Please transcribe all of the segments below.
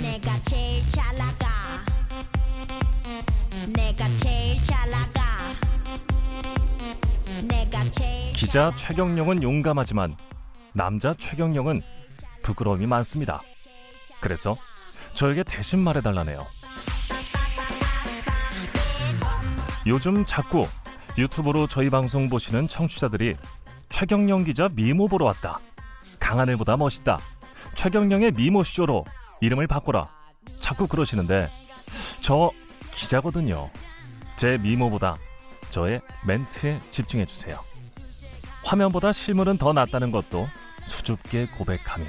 내가 제일 잘 나가 내가 제일 잘 나가 내가 제일 기자 최경영은 용감하지만 남자 최경영은 부끄러움이 많습니다. 그래서 저에게 대신 말해달라네요. 요즘 자꾸 유튜브로 저희 방송 보시는 청취자들이 최경영 기자 미모 보러 왔다. 강하늘보다 멋있다. 최경영의 미모 쇼로 이름을 바꿔라. 자꾸 그러시는데 저 기자거든요. 제 미모보다 저의 멘트에 집중해 주세요. 화면보다 실물은 더 낫다는 것도 수줍게 고백하며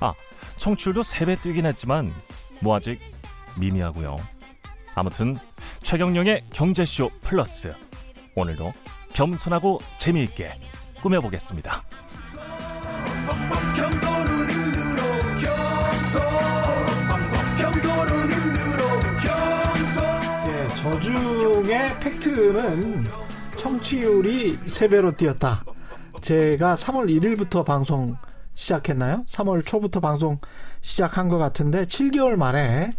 아 청취율도 3배 뛰긴 했지만 뭐 아직 미미하고요. 아무튼 최경영의 경제쇼 플러스 오늘도 겸손하고 재미있게 꾸며보겠습니다. 예, 저중의 팩트는 청취율이 3배로 뛰었다. 제가 3월 1일부터 방송 시작했나요? 3월 초부터 방송 시작한 것 같은데 7개월 만에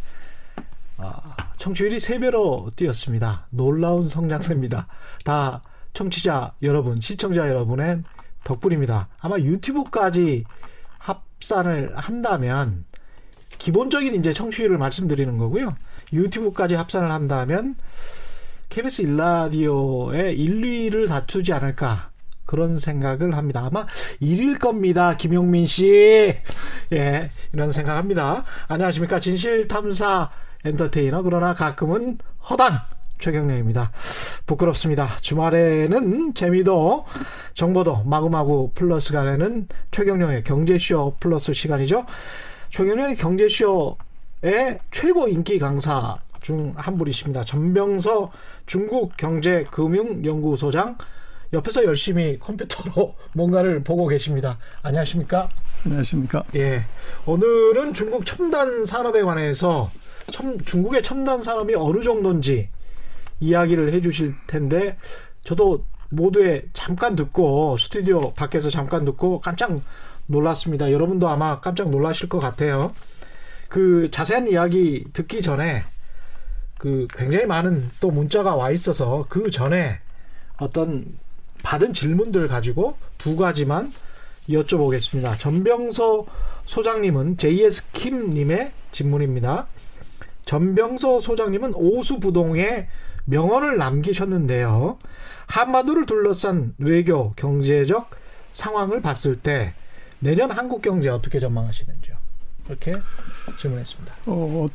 아, 청취율이 3배로 뛰었습니다. 놀라운 성장세입니다. 다 청취자 여러분, 시청자 여러분의 덕분입니다. 아마 유튜브까지 합산을 한다면 기본적인 이제 청취율을 말씀드리는 거고요. 유튜브까지 합산을 한다면 KBS 일라디오의 1, 2를 다투지 않을까 그런 생각을 합니다. 아마 1일 겁니다. 김용민 씨. 예, 이런 생각합니다. 안녕하십니까. 진실탐사 엔터테이너 그러나 가끔은 허당 최경령입니다. 부끄럽습니다. 주말에는 재미도 정보도 마구마구 플러스가 되는 최경령의 경제쇼 플러스 시간이죠. 최경령의 경제쇼 의 최고 인기 강사 중 한 분이십니다. 전병서 중국 경제금융연구소장 옆에서 열심히 컴퓨터로 뭔가를 보고 계십니다. 안녕하십니까? 안녕하십니까? 예. 오늘은 중국 첨단 산업에 관해서 첨, 중국의 첨단 산업이 어느 정도인지 이야기를 해 주실 텐데 저도 모두에 잠깐 듣고 스튜디오 밖에서 잠깐 듣고 깜짝 놀랐습니다. 여러분도 아마 깜짝 놀라실 것 같아요. 그 자세한 이야기 듣기 전에 그 굉장히 많은 또 문자가 와 있어서 그 전에 어떤 받은 질문들 가지고 두 가지만 여쭤보겠습니다. 전병서 소장님은 JS 킴님의 질문입니다. 전병서 소장님은 오수부동에 명언을 남기셨는데요. 한반도를 둘러싼 외교, 경제적 상황을 봤을 때 내년 한국 경제 어떻게 전망하시는지요? 이렇게 질문했습니다. 어,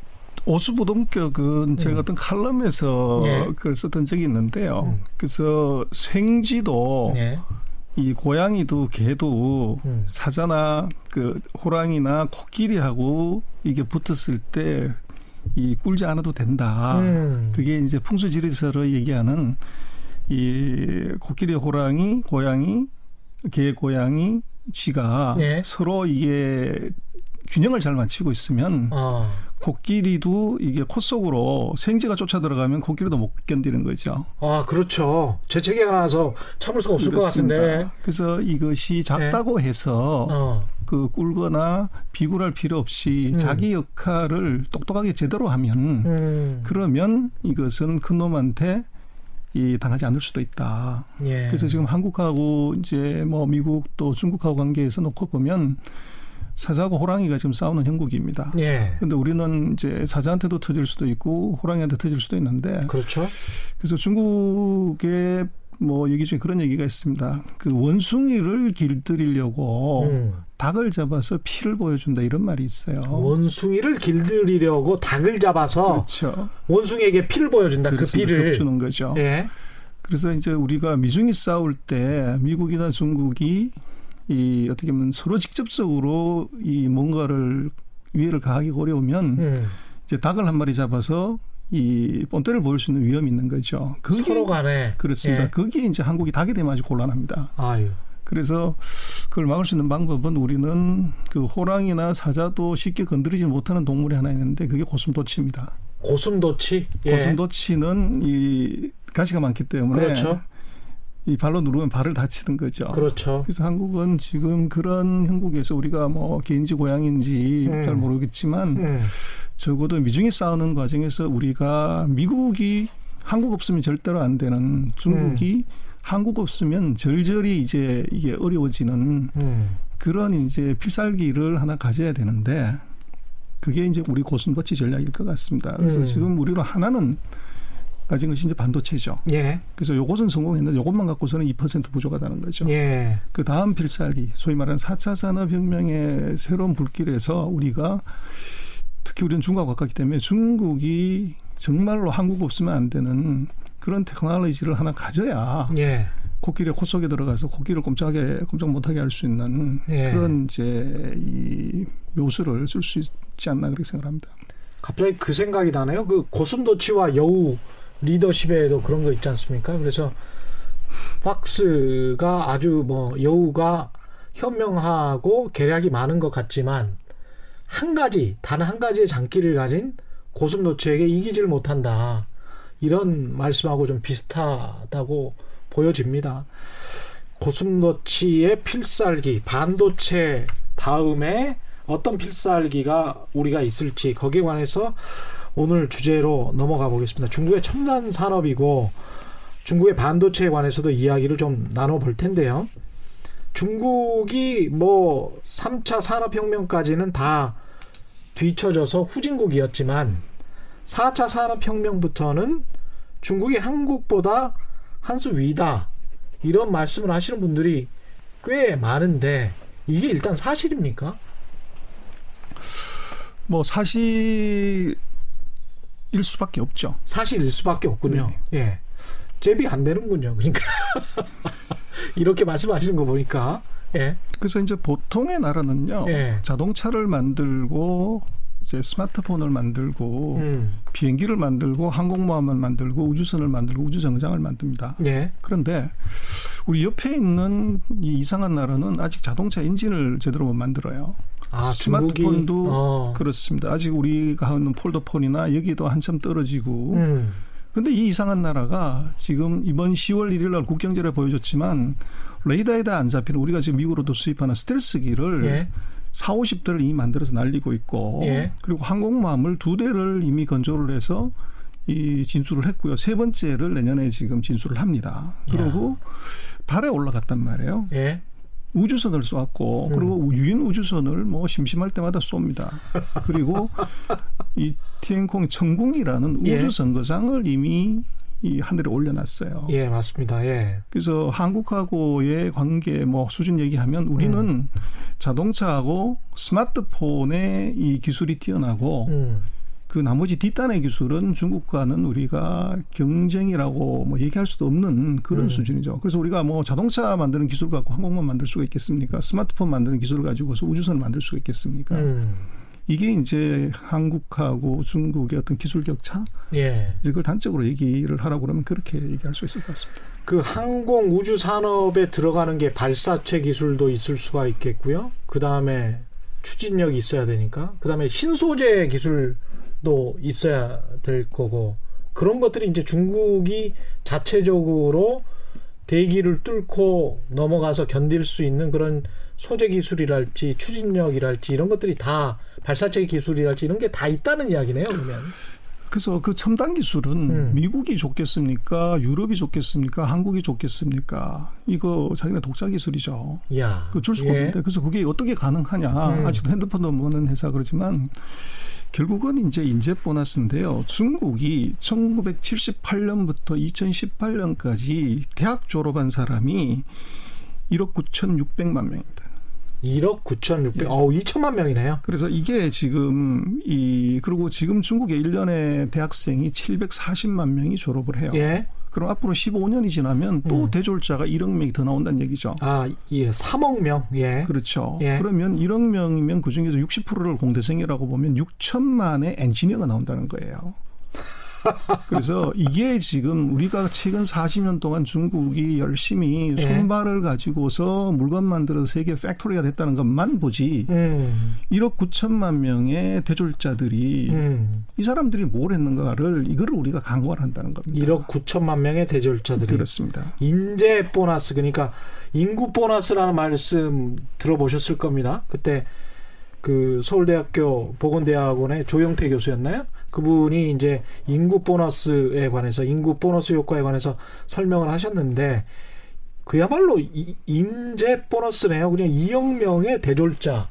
오수부동격은 제가 어떤 칼럼에서 음. 예. 그걸 썼던 적이 있는데요. 음. 그래서 생쥐도 예. 이 고양이도 개도 음. 사자나 그 호랑이나 코끼리하고 이게 붙었을 때 이 꿀지 않아도 된다. 음. 그게 이제 풍수지리서로 얘기하는 이 코끼리, 호랑이, 고양이, 개, 고양이, 쥐가 예. 서로 이게 균형을 잘 맞추고 있으면 어. 코끼리도 이게 코 속으로 생쥐가 쫓아 들어가면 코끼리도 못 견디는 거죠. 아, 그렇죠. 재채기가 나서 참을 수가 없을 그렇습니다. 것 같은데. 그래서 이것이 작다고 해서 어. 그 꿀거나 비굴할 필요 없이 음. 자기 역할을 똑똑하게 제대로 하면 음. 그러면 이것은 큰 놈한테 이 당하지 않을 수도 있다. 예. 그래서 지금 한국하고 이제 뭐 미국 또 중국하고 관계에서 놓고 보면 사자하고 호랑이가 지금 싸우는 형국입니다. 예. 근데 우리는 이제 사자한테도 터질 수도 있고 호랑이한테 터질 수도 있는데 그렇죠. 그래서 중국의 뭐 얘기 중에 그런 얘기가 있습니다. 그 원숭이를 길들이려고 음. 닭을 잡아서 피를 보여준다 이런 말이 있어요. 원숭이를 길들이려고 닭을 잡아서 그렇죠. 원숭이에게 피를 보여준다. 그. 피를. 주는 거죠. 예. 그래서 이제 우리가 미중이 싸울 때 미국이나 중국이 이 어떻게 보면 서로 직접적으로 이 뭔가를 위해를 가하기 어려우면 음. 이제 닭을 한 마리 잡아서 이 본때를 보일 수 있는 위험이 있는 거죠. 그게 서로 간에 그렇습니다. 예. 그게 이제 한국이 닭이 되면 아주 곤란합니다. 아유. 그래서 그걸 막을 수 있는 방법은 우리는 그 호랑이나 사자도 쉽게 건드리지 못하는 동물이 하나 있는데 그게 고슴도치입니다. 고슴도치. 예. 고슴도치는 이 가시가 많기 때문에 그렇죠. 이 발로 누르면 발을 다치는 거죠. 그렇죠. 그래서 한국은 지금 그런 형국에서 우리가 뭐 개인지 고향인지 음. 잘 모르겠지만 음. 적어도 미중이 싸우는 과정에서 우리가 미국이 한국 없으면 절대로 안 되는 중국이 한국 없으면 절절히 이제 이게 어려워지는 음. 그런 이제 필살기를 하나 가져야 되는데 그게 이제 우리 고슴도치 전략일 것 같습니다. 그래서 음. 지금 우리로 하나는 가진 것이 이제 반도체죠. 예. 그래서 요것은 성공했는데 요것만 갖고서는 2% 부족하다는 거죠. 예. 그 다음 필살기, 소위 말하는 4차 산업혁명의 새로운 불길에서 우리가 특히 우리는 중국과 가깝기 때문에 중국이 정말로 한국 없으면 안 되는 그런 테크놀로지를 하나 가져야 예. 코끼리 코 속에 들어가서 코끼리를 꼼짝하게 꼼짝 못하게 할 수 있는 예. 그런 이제 이 묘수를 쓸 수 있지 않나 그렇게 생각합니다. 갑자기 그 생각이 나네요. 그 고슴도치와 여우 리더십에도 그런 거 있지 않습니까? 그래서 박스가 아주 뭐 여우가 현명하고 계략이 많은 것 같지만 한 가지 단 한 가지의 장기를 가진 고슴도치에게 이기질 못한다. 이런 말씀하고 좀 비슷하다고 보여집니다. 고슴도치의 필살기 반도체 다음에 어떤 필살기가 우리가 있을지 거기에 관해서 오늘 주제로 넘어가 보겠습니다. 중국의 첨단 산업이고 중국의 반도체에 관해서도 이야기를 좀 나눠 볼 텐데요. 중국이 뭐 3차 산업혁명까지는 다 뒤처져서 후진국이었지만 4차 산업혁명부터는 중국이 한국보다 한 수 위다. 이런 말씀을 하시는 분들이 꽤 많은데 이게 일단 사실입니까? 뭐 사실 일 수밖에 없죠. 사실일 수밖에 없군요. 예. 제비 안 되는군요. 그러니까 이렇게 말씀하시는 거 보니까 예. 그래서 이제 보통의 나라는요 예. 자동차를 만들고 이제 스마트폰을 만들고 음. 비행기를 만들고 항공모함을 만들고 우주선을 만들고 우주정장을 만듭니다. 예. 그런데 우리 옆에 있는 이 이상한 나라는 아직 자동차 엔진을 제대로 못 만들어요. 아, 스마트폰도 어. 그렇습니다. 아직 우리가 하는 폴더폰이나 여기도 한참 떨어지고. 음. 근데 이 이상한 나라가 지금 이번 10월 1일 날 국경제를 보여줬지만 레이더에다 안 잡히는 우리가 지금 미국으로도 수입하는 스텔스기를 예. 4, 50대를 이미 만들어서 날리고 있고 예. 그리고 항공모함을 두 대를 이미 건조를 해서 이 진수를 했고요. 세 번째를 내년에 지금 진수를 합니다. 그리고 달에 올라갔단 말이에요. 예. 우주선을 쏘았고 음. 그리고 유인 우주선을 뭐 심심할 때마다 쏩니다. 그리고 이 티엔콩 천궁이라는 예. 우주 선거장을 이미 이 하늘에 올려놨어요. 예, 맞습니다. 예. 그래서 한국하고의 관계 뭐 수준 얘기하면 우리는 음. 자동차하고 스마트폰의 이 기술이 뛰어나고 음. 그 나머지 뒷단의 기술은 중국과는 우리가 경쟁이라고 뭐 얘기할 수도 없는 그런 음. 수준이죠. 그래서 우리가 뭐 자동차 만드는 기술 갖고 항공만 만들 수가 있겠습니까? 스마트폰 만드는 기술을 가지고서 우주선을 만들 수가 있겠습니까? 음. 이게 이제 한국하고 중국의 어떤 기술 격차 예. 이걸 단적으로 얘기를 하라고 그러면 그렇게 얘기할 수 있을 것 같습니다. 그 항공 우주 산업에 들어가는 게 발사체 기술도 있을 수가 있겠고요. 그 다음에 추진력이 있어야 되니까. 그 다음에 신소재 기술 도 있어야 될 거고. 그런 것들이 이제 중국이 자체적으로 대기를 뚫고 넘어가서 견딜 수 있는 그런 소재 기술이랄지 추진력이랄지 이런 것들이 다 발사체 기술이랄지 이런 게 다 있다는 이야기네요. 그러면. 그래서 그 첨단 기술은 음. 미국이 좋겠습니까? 유럽이 좋겠습니까? 한국이 좋겠습니까? 이거 자기네 독자 기술이죠. 야. 그 줄 수가 예. 없는데 그래서 그게 어떻게 가능하냐? 음. 아직도 핸드폰도 없는 회사 그러지만 결국은 이제 인재 보너스인데요. 중국이 1978년부터 2018년까지 대학 졸업한 사람이 1억 9,600만 명입니다. 1억 9,600. 예. 어우, 2천만 명이네요. 그래서 이게 지금 이 그리고 지금 중국의 1년에 대학생이 740만 명이 졸업을 해요. 예. 그럼 앞으로 15년이 지나면 또 음. 대졸자가 1억 명이 더 나온다는 얘기죠. 아, 예, 3억 명. 예. 그렇죠. 예. 그러면 1억 명이면 그 중에서 60%를 공대생이라고 보면 6천만의 엔지니어가 나온다는 거예요. 그래서 이게 지금 우리가 최근 40년 동안 중국이 열심히 예. 손발을 가지고서 물건 만들어서 세계 factory가 됐다는 것만 보지 음, 1억 9천만 명의 대졸자들이 음. 이 사람들이 뭘 했는가를 이거를 우리가 강구를 한다는 겁니다. 1억 9천만 명의 대졸자들이 그렇습니다. 인재 보너스 그러니까 인구 보너스라는 말씀 들어보셨을 겁니다. 그때 그 서울대학교 보건대학원의 조영태 교수였나요? 그분이 이제 인구 보너스에 관해서 인구 보너스 효과에 관해서 설명을 하셨는데 그야말로 이- 인재 보너스네요. 그냥 2억 명의 대졸자.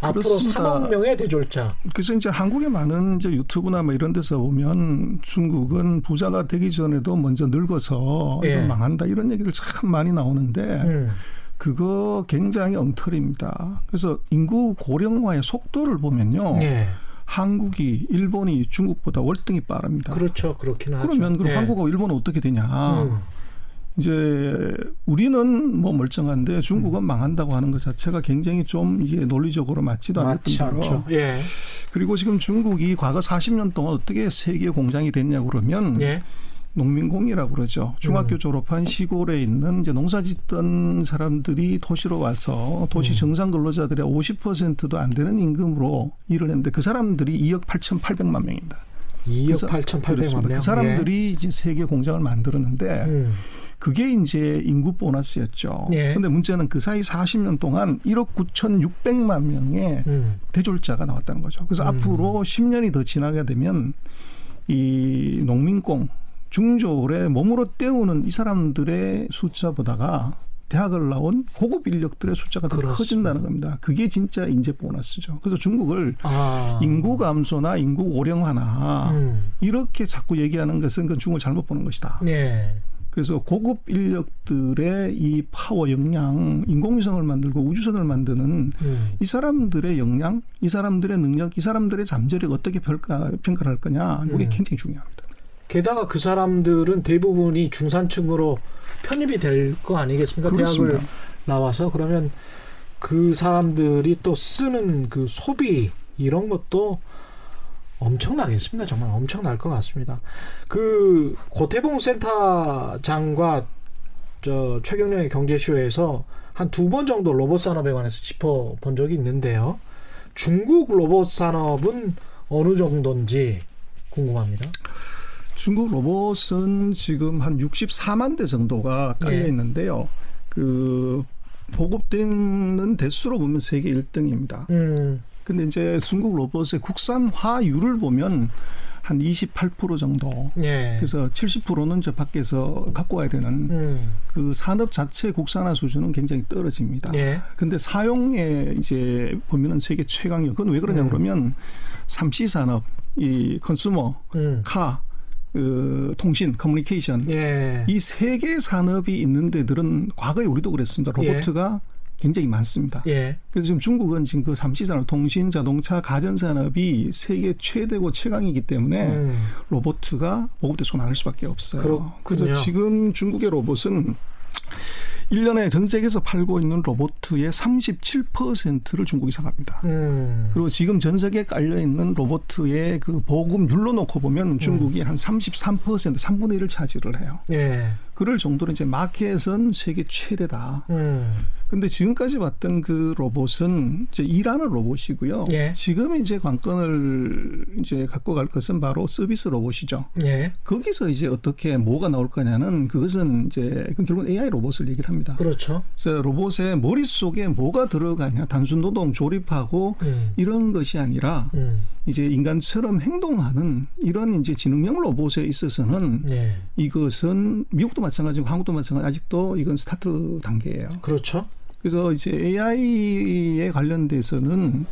앞으로 그렇습니다. 3억 명의 대졸자. 그래서 이제 한국의 많은 이제 유튜브나 뭐 이런 데서 보면 중국은 부자가 되기 전에도 먼저 늙어서 예. 망한다 이런 얘기들 참 많이 나오는데 음. 그거 굉장히 엉터리입니다. 그래서 인구 고령화의 속도를 보면요. 예. 한국이 일본이 중국보다 월등히 빠릅니다. 그렇죠. 그렇긴 하죠. 그러면 그럼 예. 한국하고 일본은 어떻게 되냐? 음. 이제 우리는 뭐 멀쩡한데 중국은 망한다고 하는 것 자체가 굉장히 좀 이게 논리적으로 맞지도 않을 뿐더러. 예. 그리고 지금 중국이 과거 40년 동안 어떻게 세계 공장이 됐냐 그러면 예. 농민공이라고 그러죠. 중학교 음. 졸업한 시골에 있는 이제 농사 짓던 사람들이 도시로 와서 음. 도시 정상 근로자들의 50%도 안 되는 임금으로 일을 했는데 그 사람들이 2억 8,800만 명입니다. 2억 그래서- 8,800만 그렇습니다. 명. 그 사람들이 이제 세계 공장을 만들었는데 예. 음. 그게 이제 인구 보너스였죠. 예. 그런데 문제는 그 사이 40년 동안 1억 9,600만 명의 음. 대졸자가 나왔다는 거죠. 그래서 음. 앞으로 10년이 더 지나게 되면 이 농민공 중졸에 몸으로 때우는 이 사람들의 숫자보다가 대학을 나온 고급 인력들의 숫자가 더 그렇습니다. 커진다는 겁니다. 그게 진짜 인재 보너스죠. 그래서 중국을 아. 인구 감소나 인구 고령화나 음. 이렇게 자꾸 얘기하는 것은 그 중국을 잘못 보는 것이다. 예. 그래서 고급 인력들의 이 파워 역량, 인공위성을 만들고 우주선을 만드는 음. 이 사람들의 역량, 이 사람들의 능력, 이 사람들의 잠재력 어떻게 평가, 평가를 할 거냐, 이게 음. 굉장히 중요합니다. 게다가 그 사람들은 대부분이 중산층으로 편입이 될 거 아니겠습니까? 그렇습니다. 대학을 나와서 그러면 그 사람들이 또 쓰는 그 소비 이런 것도 엄청나겠습니다. 정말 엄청날 것 같습니다. 그 고태봉 센터장과 저 최경련의 경제쇼에서 한 두 번 정도 로봇 산업에 관해서 짚어 본 적이 있는데요. 중국 로봇 산업은 어느 정도인지 궁금합니다. 중국 로봇은 지금 한 64만 대 정도가 깔려 네. 있는데요. 그 보급되는 대수로 보면 세계 1등입니다. 음, 근데 이제 중국 로봇의 국산화율을 보면 한 28% 정도. 예. 그래서 70%는 저 밖에서 갖고 와야 되는 음, 그 산업 자체 국산화 수준은 굉장히 떨어집니다. 예. 근데 사용에 이제 보면은 세계 최강이요. 그건 왜 그러냐 음. 그러면 3C 산업, 이 consumer, 음, car, 그 통신, 커뮤니케이션 예. 이 세 개 산업이 있는 데들은 과거에 우리도 그랬습니다. 로보트가 굉장히 많습니다. 예. 그래서 지금 중국은 지금 그 3C 산업, 통신, 자동차, 가전 산업이 세계 최대고 최강이기 때문에 음, 로보트가 보급대수가 많을 수밖에 없어요. 그렇군요. 그래서 지금 중국의 로봇은 1년에 전 세계에서 팔고 있는 로보트의 37%를 중국이 사갑니다. 음, 그리고 지금 전 세계에 깔려 있는 로보트의 그 보급률로 놓고 보면 중국이 한 33%, 3분의 1을 차지를 해요. 예. 그럴 정도로 이제 마켓은 세계 최대다. 음, 근데 지금까지 봤던 그 로봇은 이제 일하는 로봇이고요. 예. 지금 이제 관건을 이제 갖고 갈 것은 바로 서비스 로봇이죠. 예. 거기서 이제 어떻게 뭐가 나올 거냐는 그것은 이제 결국 AI 로봇을 얘기를 합니다. 그렇죠. 그래서 로봇의 머릿속에 뭐가 들어가냐, 단순 노동 조립하고 음, 이런 것이 아니라 음, 이제 인간처럼 행동하는 이런 이제 지능형 로봇에 있어서는 예. 이것은 미국도 마찬가지고 한국도 마찬가지 아직도 이건 스타트 단계예요. 그렇죠. 그래서 이제 AI에 관련돼서는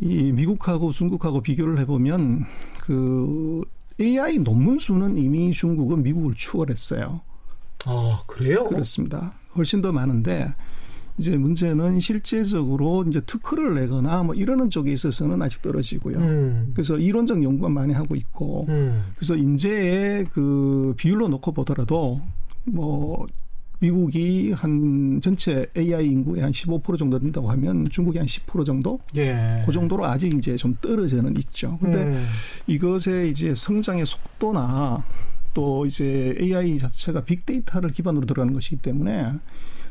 이 미국하고 중국하고 비교를 해보면 그 AI 논문 수는 이미 중국은 미국을 추월했어요. 아, 그래요? 그렇습니다. 훨씬 더 많은데 이제 문제는 실제적으로 이제 특허를 내거나 뭐 이러는 쪽에 있어서는 아직 떨어지고요. 음, 그래서 이론적 연구만 많이 하고 있고 음, 그래서 인재의 그 비율로 놓고 보더라도 뭐 미국이 한 전체 AI 인구의 한 15% 정도 된다고 하면 중국이 한 10% 정도? 예. 그 정도로 아직 이제 좀 떨어져는 있죠. 근데 음. 이것의 이제 성장의 속도나 또 이제 AI 자체가 빅데이터를 기반으로 들어가는 것이기 때문에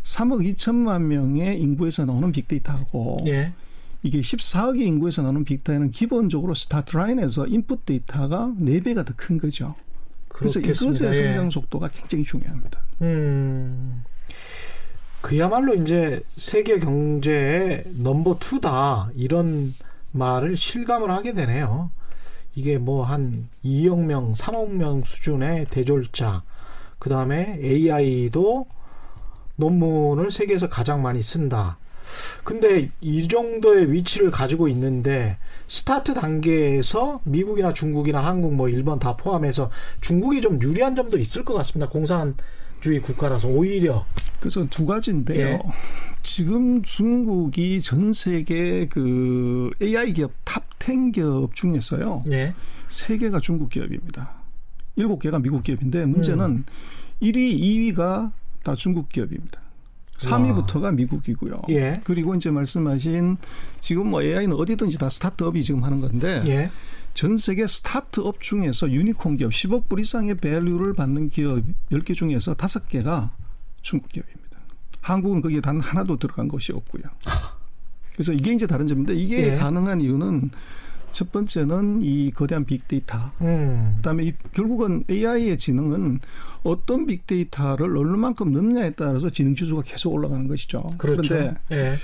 3억 2천만 명의 인구에서 나오는 빅데이터하고 예. 이게 14억의 인구에서 나오는 빅데이터는 기본적으로 스타트 라인에서 인풋 데이터가 4배가 더 큰 거죠. 그래서 그렇겠습니다. 이것의 예. 성장 속도가 굉장히 중요합니다. 음. 그야말로 이제 세계 경제의 넘버 투다 이런 말을 실감을 하게 되네요. 이게 뭐 한 2억 명, 3억 명 수준의 대졸자, 그 다음에 AI도 논문을 세계에서 가장 많이 쓴다. 근데 이 정도의 위치를 가지고 있는데 스타트 단계에서 미국이나 중국이나 한국 뭐 일본 다 포함해서 중국이 좀 유리한 점도 있을 것 같습니다. 공산주의 국가라서 오히려 그래서 두 가지인데요. 예. 지금 중국이 전 세계 그 AI 기업 top 10 기업 중에서요. 예. 세 개가 중국 기업입니다. 일곱 개가 미국 기업인데 문제는 음. 1위, 2위가 다 중국 기업입니다. 3위부터가 미국이고요. 예. 그리고 이제 말씀하신 지금 뭐 AI는 어디든지 다 스타트업이 지금 하는 건데 예. 전 세계 스타트업 중에서 유니콘 기업 10억 불 이상의 value를 받는 기업 10개 중에서 5개가 중국 기업입니다. 한국은 거기에 단 하나도 들어간 것이 없고요. 그래서 이게 이제 다른 점인데 이게 예. 가능한 이유는 첫 번째는 이 거대한 빅데이터. 음. 그다음에 이 결국은 AI의 지능은 어떤 빅데이터를 얼마만큼 넣느냐에 따라서 지능 지수가 계속 올라가는 것이죠. 그렇죠. 그런데 예.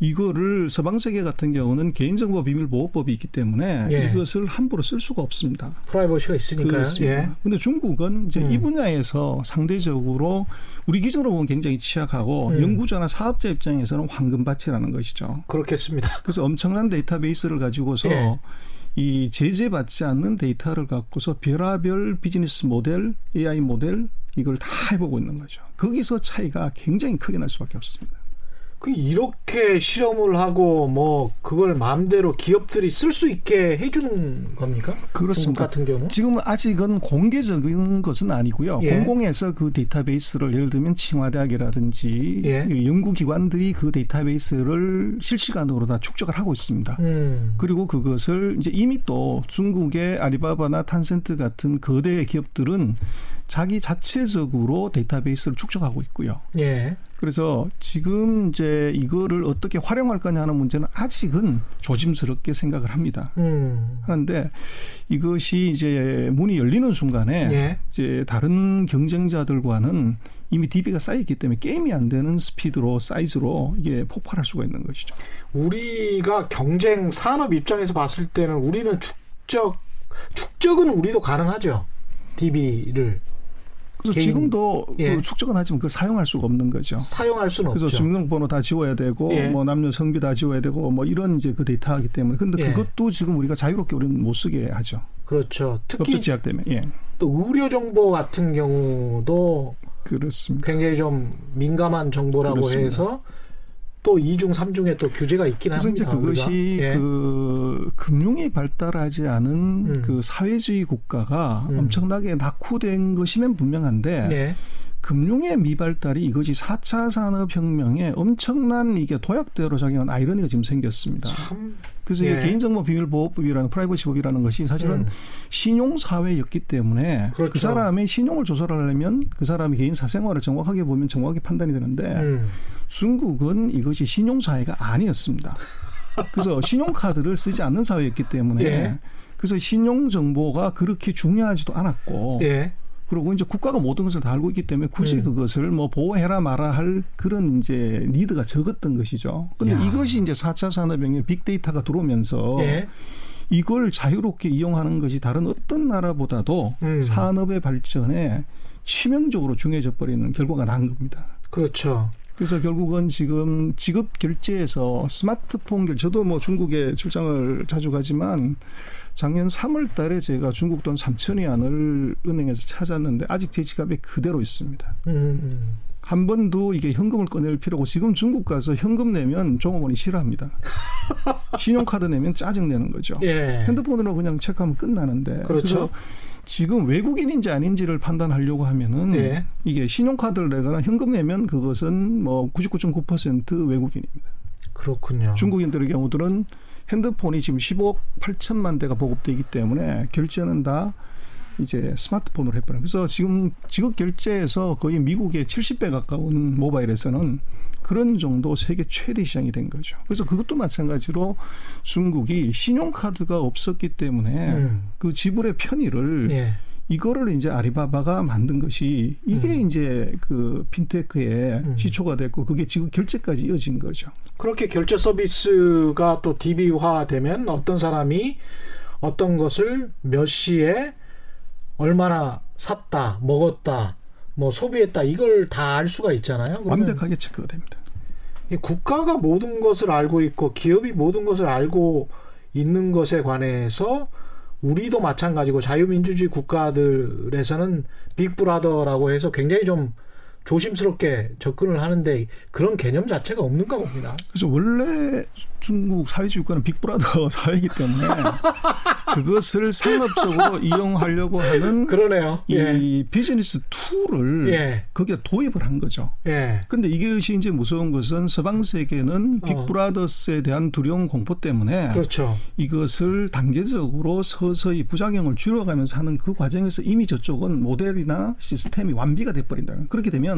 이거를 서방 세계 같은 경우는 개인정보 비밀 보호법이 있기 때문에 예. 이것을 함부로 쓸 수가 없습니다. 프라이버시가 있으니까요. 그렇습니다. 예. 근데 중국은 이제 음. 이 분야에서 상대적으로 우리 기준으로 보면 굉장히 취약하고 음. 연구자나 사업자 입장에서는 황금밭이라는 것이죠. 그렇겠습니다. 그래서 엄청난 데이터베이스를 가지고서 예. 이 제재받지 않는 데이터를 갖고서 별하별 비즈니스 모델, AI 모델 이걸 다 해보고 있는 거죠. 거기서 차이가 굉장히 크게 날 수밖에 없습니다. 그 이렇게 실험을 하고 뭐 그걸 마음대로 기업들이 쓸 수 있게 해주는 겁니까? 그렇습니다. 같은 경우. 지금은 아직은 공개적인 것은 아니고요. 예. 공공에서 그 데이터베이스를 예를 들면 칭화대학이라든지 예. 이 연구기관들이 그 데이터베이스를 실시간으로 다 축적을 하고 있습니다. 음. 그리고 그것을 이제 이미 또 중국의 아리바바나 탄센트 같은 거대 기업들은 자기 자체적으로 데이터베이스를 축적하고 있고요. 예. 그래서 지금 이제 이거를 어떻게 활용할 거냐 하는 문제는 아직은 조심스럽게 생각을 합니다. 음. 하는데 이것이 이제 문이 열리는 순간에 예. 이제 다른 경쟁자들과는 이미 DB가 쌓여있기 때문에 게임이 안 되는 스피드로 사이즈로 이게 폭발할 수가 있는 것이죠. 우리가 경쟁 산업 입장에서 봤을 때는 우리는 축적 축적은 우리도 가능하죠. DB를 그래서 개인- 지금도 예. 그 축적은 하지만 그걸 사용할 수가 없는 거죠. 사용할 수는 그래서 없죠. 주민등록번호 다 지워야 되고 예. 뭐 남녀 성비 다 지워야 되고 뭐 이런 이제 그 데이터이기 때문에 근데 예. 그것도 지금 우리가 자유롭게 우리는 못 쓰게 하죠. 그렇죠. 특히 법적 제약 때문에 예 또 의료 정보 같은 경우도 그렇습니다. 굉장히 좀 민감한 정보라고 그렇습니다. 해서 또 이중 삼중에 또 규제가 있긴 그래서 이제 합니다. 그것이 우리가. 예. 그 금융이 발달하지 않은 음. 그 사회주의 국가가 음. 엄청나게 낙후된 것이면 분명한데 예. 금융의 미발달이 이것이 4차 산업혁명에 엄청난 이게 도약대로 작용한 아이러니가 지금 생겼습니다. 참 그래서 예. 이게 개인정보 비밀보호법이라는 프라이버시 법이라는 것이 사실은 음. 신용사회였기 때문에 그 그렇죠. 사람의 신용을 조사를 하려면 그 사람이 개인 사생활을 정확하게 보면 정확하게 판단이 되는데 음. 중국은 이것이 신용사회가 아니었습니다. 그래서 신용카드를 쓰지 않는 사회였기 때문에 예. 그래서 신용 정보가 그렇게 중요하지도 않았고 예. 그리고 이제 국가가 모든 것을 다 알고 있기 때문에 굳이 음. 그것을 뭐 보호해라 마라 할 그런 이제 니드가 적었던 것이죠. 근데 야. 이것이 이제 4차 산업혁명 빅데이터가 들어오면서 예. 이걸 자유롭게 이용하는 것이 다른 어떤 나라보다도 음. 산업의 발전에 치명적으로 중요해져 버리는 결과가 난 겁니다. 그렇죠. 그래서 결국은 지금 지급 결제에서 스마트폰 결 저도 뭐 중국에 출장을 자주 가지만 작년 3월 달에 제가 중국 돈 3천위 안을 은행에서 찾았는데 아직 제 지갑에 그대로 있습니다. 음, 음. 한 번도 이게 현금을 꺼낼 필요고 지금 중국 가서 현금 내면 종업원이 싫어합니다. 신용카드 내면 짜증 내는 거죠. 예. 핸드폰으로 그냥 체크하면 끝나는데 그렇죠. 지금 외국인인지 아닌지를 판단하려고 하면은 예. 이게 신용카드를 내거나 현금 내면 그것은 뭐 99.9% 외국인입니다. 그렇군요. 중국인들의 경우들은 핸드폰이 지금 15억 8천만 대가 보급되기 때문에 결제는 다 이제 스마트폰으로 해버려요. 그래서 지금 지급 결제에서 거의 미국의 70배 가까운 모바일에서는 그런 정도 세계 최대 시장이 된 거죠. 그래서 그것도 마찬가지로 중국이 신용카드가 없었기 때문에 음. 그 지불의 편의를 예. 이거를 이제 아리바바가 만든 것이 이게 이제 그 핀테크의 음. 시초가 됐고 그게 지금 결제까지 이어진 거죠. 그렇게 결제 서비스가 또 DB화 되면 어떤 사람이 어떤 것을 몇 시에 얼마나 샀다, 먹었다, 뭐 소비했다 이걸 다 알 수가 있잖아요. 완벽하게 체크가 됩니다. 이 국가가 모든 것을 알고 있고 기업이 모든 것을 알고 있는 것에 관해서 우리도 마찬가지고 자유민주주의 국가들에서는 빅브라더라고 해서 굉장히 좀 조심스럽게 접근을 하는데 그런 개념 자체가 없는가 봅니다. 그래서 원래 중국 사회주의 국가는 빅브라더 사회이기 때문에 그것을 상업적으로 이용하려고 하는 그러네요. 예. 이 비즈니스 tool을 예. 거기에 도입을 한 거죠. 예. 근데 이것이 이제 무서운 것은 서방 세계는 어. 빅브라더스에 대한 두려움 공포 때문에 그렇죠. 이것을 단계적으로 서서히 부작용을 줄여가면서 하는 그 과정에서 이미 저쪽은 모델이나 시스템이 완비가 돼 버린다는 그렇게 되면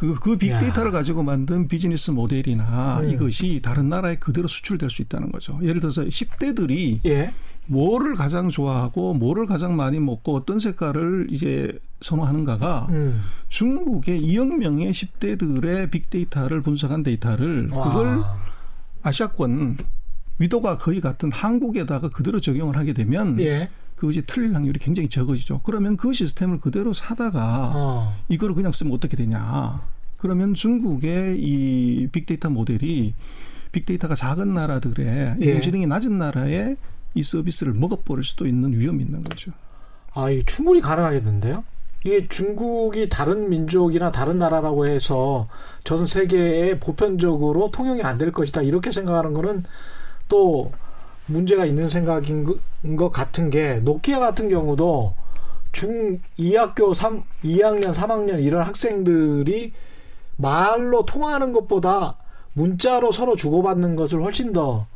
그, 그 빅데이터를 가지고 만든 비즈니스 모델이나 음. 이것이 다른 나라에 그대로 수출될 수 있다는 거죠. 예를 들어서 10대들이 예. 뭐를 가장 좋아하고 뭐를 가장 많이 먹고 어떤 색깔을 이제 선호하는가가 음. 중국의 2억 명의 10대들의 빅데이터를 분석한 데이터를 그걸 와. 아시아권 위도가 거의 같은 한국에다가 그대로 적용을 하게 되면 예. 그것이 틀릴 확률이 굉장히 적어지죠. 그러면 그 시스템을 그대로 사다가 어. 이거를 그냥 쓰면 어떻게 되냐. 그러면 중국의 이 빅데이터 모델이 빅데이터가 작은 나라들의 예. 인공지능이 낮은 나라에 이 서비스를 먹어버릴 수도 있는 위험이 있는 거죠. 아, 이 충분히 가능하겠는데요? 이게 중국이 다른 민족이나 다른 나라라고 해서 전 세계에 보편적으로 통용이 안 될 것이다. 이렇게 생각하는 거는 또 문제가 있는 생각인 거- 것 같은 게 노키아 같은 경우도 중 2학교 3 2학년 3학년 이런 학생들이 말로 통화하는 것보다 문자로 서로 주고받는 것을 훨씬 더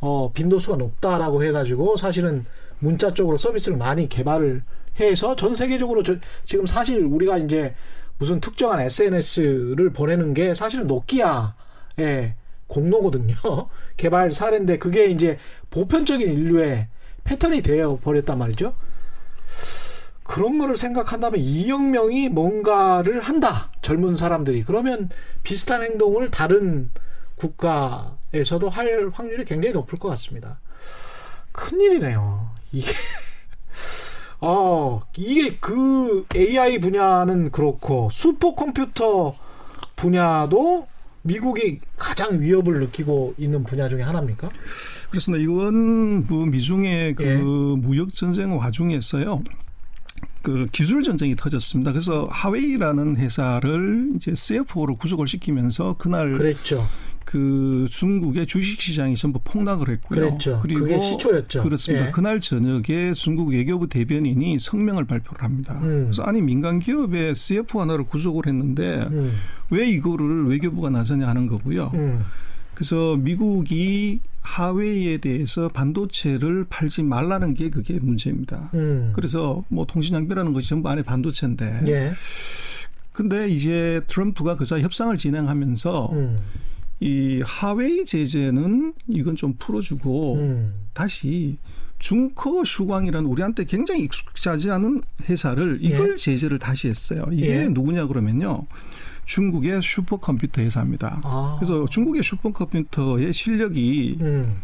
어, 빈도수가 높다라고 해가지고 사실은 문자 쪽으로 서비스를 많이 개발을 해서 전 세계적으로 저, 지금 사실 우리가 이제 무슨 특정한 SNS를 보내는 게 사실은 노키아의 공로거든요. 개발 사례인데 그게 이제 보편적인 인류의 패턴이 되어 버렸단 말이죠. 그런 거를 생각한다면 2억 명이 뭔가를 한다. 젊은 사람들이. 그러면 비슷한 행동을 다른 국가에서도 할 확률이 굉장히 높을 것 같습니다. 큰일이네요. 이게 어, 이게 그 AI 분야는 그렇고 슈퍼컴퓨터 분야도 미국이 가장 위협을 느끼고 있는 분야 중에 하나입니까? 그렇습니다. 이건 뭐 미중의 그 예. 무역 전쟁 와중에서요. 그 기술 전쟁이 터졌습니다. 그래서 하웨이라는 회사를 이제 CFO로 구속을 시키면서 그날 그랬죠. 그 중국의 주식 시장이 전부 폭락을 했고요. 그랬죠. 그리고 그게 시초였죠. 그렇습니다. 예. 그날 저녁에 중국 외교부 대변인이 성명을 발표를 합니다. 음. 그래서 아니 민간 기업의 CFO 하나를 구속을 했는데 음, 왜 이거를 외교부가 나서냐 하는 거고요. 음, 그래서 미국이 하웨이에 대해서 반도체를 팔지 말라는 게 그게 문제입니다. 음. 그래서 뭐 통신장비라는 것이 전부 안에 반도체인데. 예. 근데 이제 트럼프가 그자 협상을 진행하면서 음, 이 하웨이 제재는 이건 좀 풀어주고 음. 다시 중커 슈광이라는 우리한테 굉장히 익숙하지 않은 회사를 이걸 제재를 다시 했어요. 이게 예. 누구냐 그러면요. 중국의 슈퍼컴퓨터 회사입니다. 아. 그래서 중국의 슈퍼컴퓨터의 실력이 음.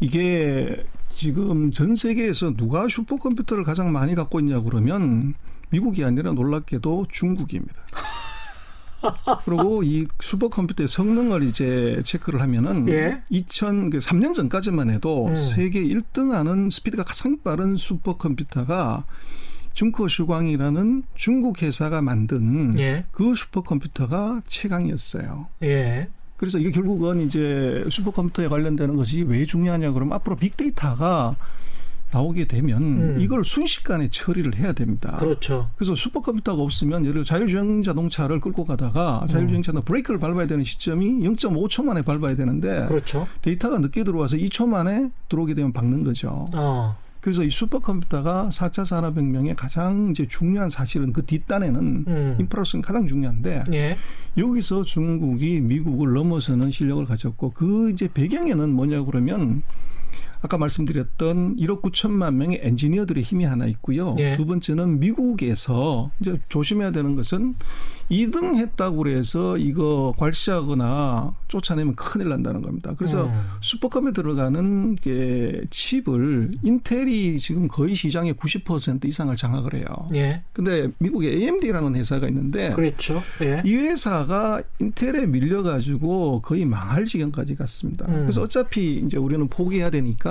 이게 지금 전 세계에서 누가 슈퍼컴퓨터를 가장 많이 갖고 있냐 그러면 미국이 아니라 놀랍게도 중국입니다. 그리고 이 슈퍼컴퓨터의 성능을 이제 체크를 하면은 예. 2003년 전까지만 해도 음. 세계 1등하는 스피드가 가장 빠른 슈퍼컴퓨터가 중커 슈광이라는 중국 회사가 만든 예. 그 슈퍼컴퓨터가 최강이었어요. 예. 그래서 이게 결국은 이제 슈퍼컴퓨터에 관련되는 것이 왜 중요하냐 그러면 앞으로 빅데이터가 나오게 되면 음. 이걸 순식간에 처리를 해야 됩니다. 그렇죠. 그래서 슈퍼컴퓨터가 없으면 예를 들어 자율주행 자동차를 끌고 가다가 자율주행 차는 브레이크를 밟아야 되는 시점이 0.5초 만에 밟아야 되는데 그렇죠. 데이터가 늦게 들어와서 2초 만에 들어오게 되면 박는 거죠. 어. 그래서 이 슈퍼컴퓨터가 4차 산업혁명의 가장 이제 중요한 사실은 그 뒷단에는 음. 인프라로서는 가장 중요한데 예. 여기서 중국이 미국을 넘어서는 실력을 가졌고 그 이제 배경에는 뭐냐 그러면 아까 말씀드렸던 1억 9천만 명의 엔지니어들의 힘이 하나 있고요. 예. 두 번째는 미국에서 이제 조심해야 되는 것은 2등 했다고 그래서 이거 괄시하거나 쫓아내면 큰일 난다는 겁니다. 그래서 음. 슈퍼컴에 들어가는 게 칩을 인텔이 지금 거의 시장의 90% 이상을 장악을 해요. 예. 근데 미국에 AMD라는 회사가 있는데 그렇죠. 예. 이 회사가 인텔에 밀려 가지고 거의 망할 지경까지 갔습니다. 음. 그래서 어차피 이제 우리는 포기해야 되니까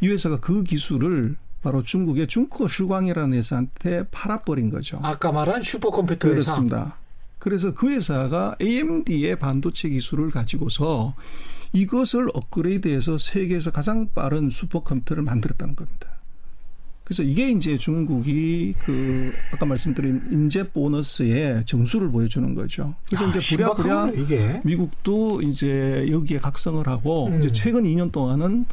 이 회사가 그 기술을 바로 중국의 중코 슈광이라는 회사한테 팔아버린 거죠. 아까 말한 슈퍼컴퓨터 회사. 그렇습니다. 그래서 그 회사가 AMD의 반도체 기술을 가지고서 이것을 업그레이드해서 세계에서 가장 빠른 슈퍼컴퓨터를 만들었다는 겁니다. 그래서 이게 이제 중국이 그 아까 말씀드린 인재 보너스의 정수를 보여주는 거죠. 그래서 아, 이제 부랴부랴 이게. 미국도 이제 여기에 각성을 하고 음. 이제 최근 2년 동안은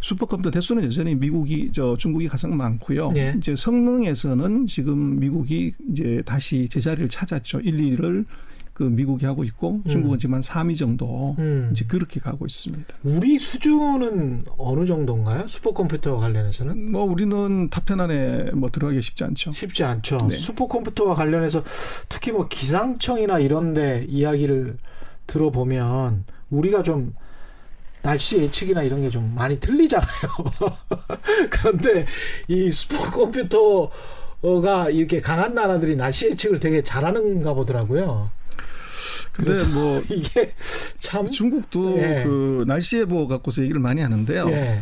슈퍼컴퓨터 대수는 여전히 미국이 저 중국이 가장 많고요. 예. 이제 성능에서는 지금 미국이 이제 다시 제자리를 찾았죠. 1, 2를 그 미국이 하고 있고 중국은 지금 한 3위 정도 음. 이제 그렇게 가고 있습니다. 우리 수준은 어느 정도인가요? 슈퍼컴퓨터 관련해서는? 뭐 우리는 top 10 안에 뭐 들어가기 쉽지 않죠. 쉽지 않죠. 네. 슈퍼컴퓨터와 관련해서 특히 뭐 기상청이나 이런데 이야기를 들어보면 우리가 좀 날씨 예측이나 이런 게 좀 많이 틀리잖아요. 그런데 이 슈퍼컴퓨터가 이렇게 강한 나라들이 날씨 예측을 되게 잘하는가 보더라고요. 근데 그래서 뭐 이게 참 중국도 예. 그 날씨 예보 갖고서 얘기를 많이 하는데요. 예.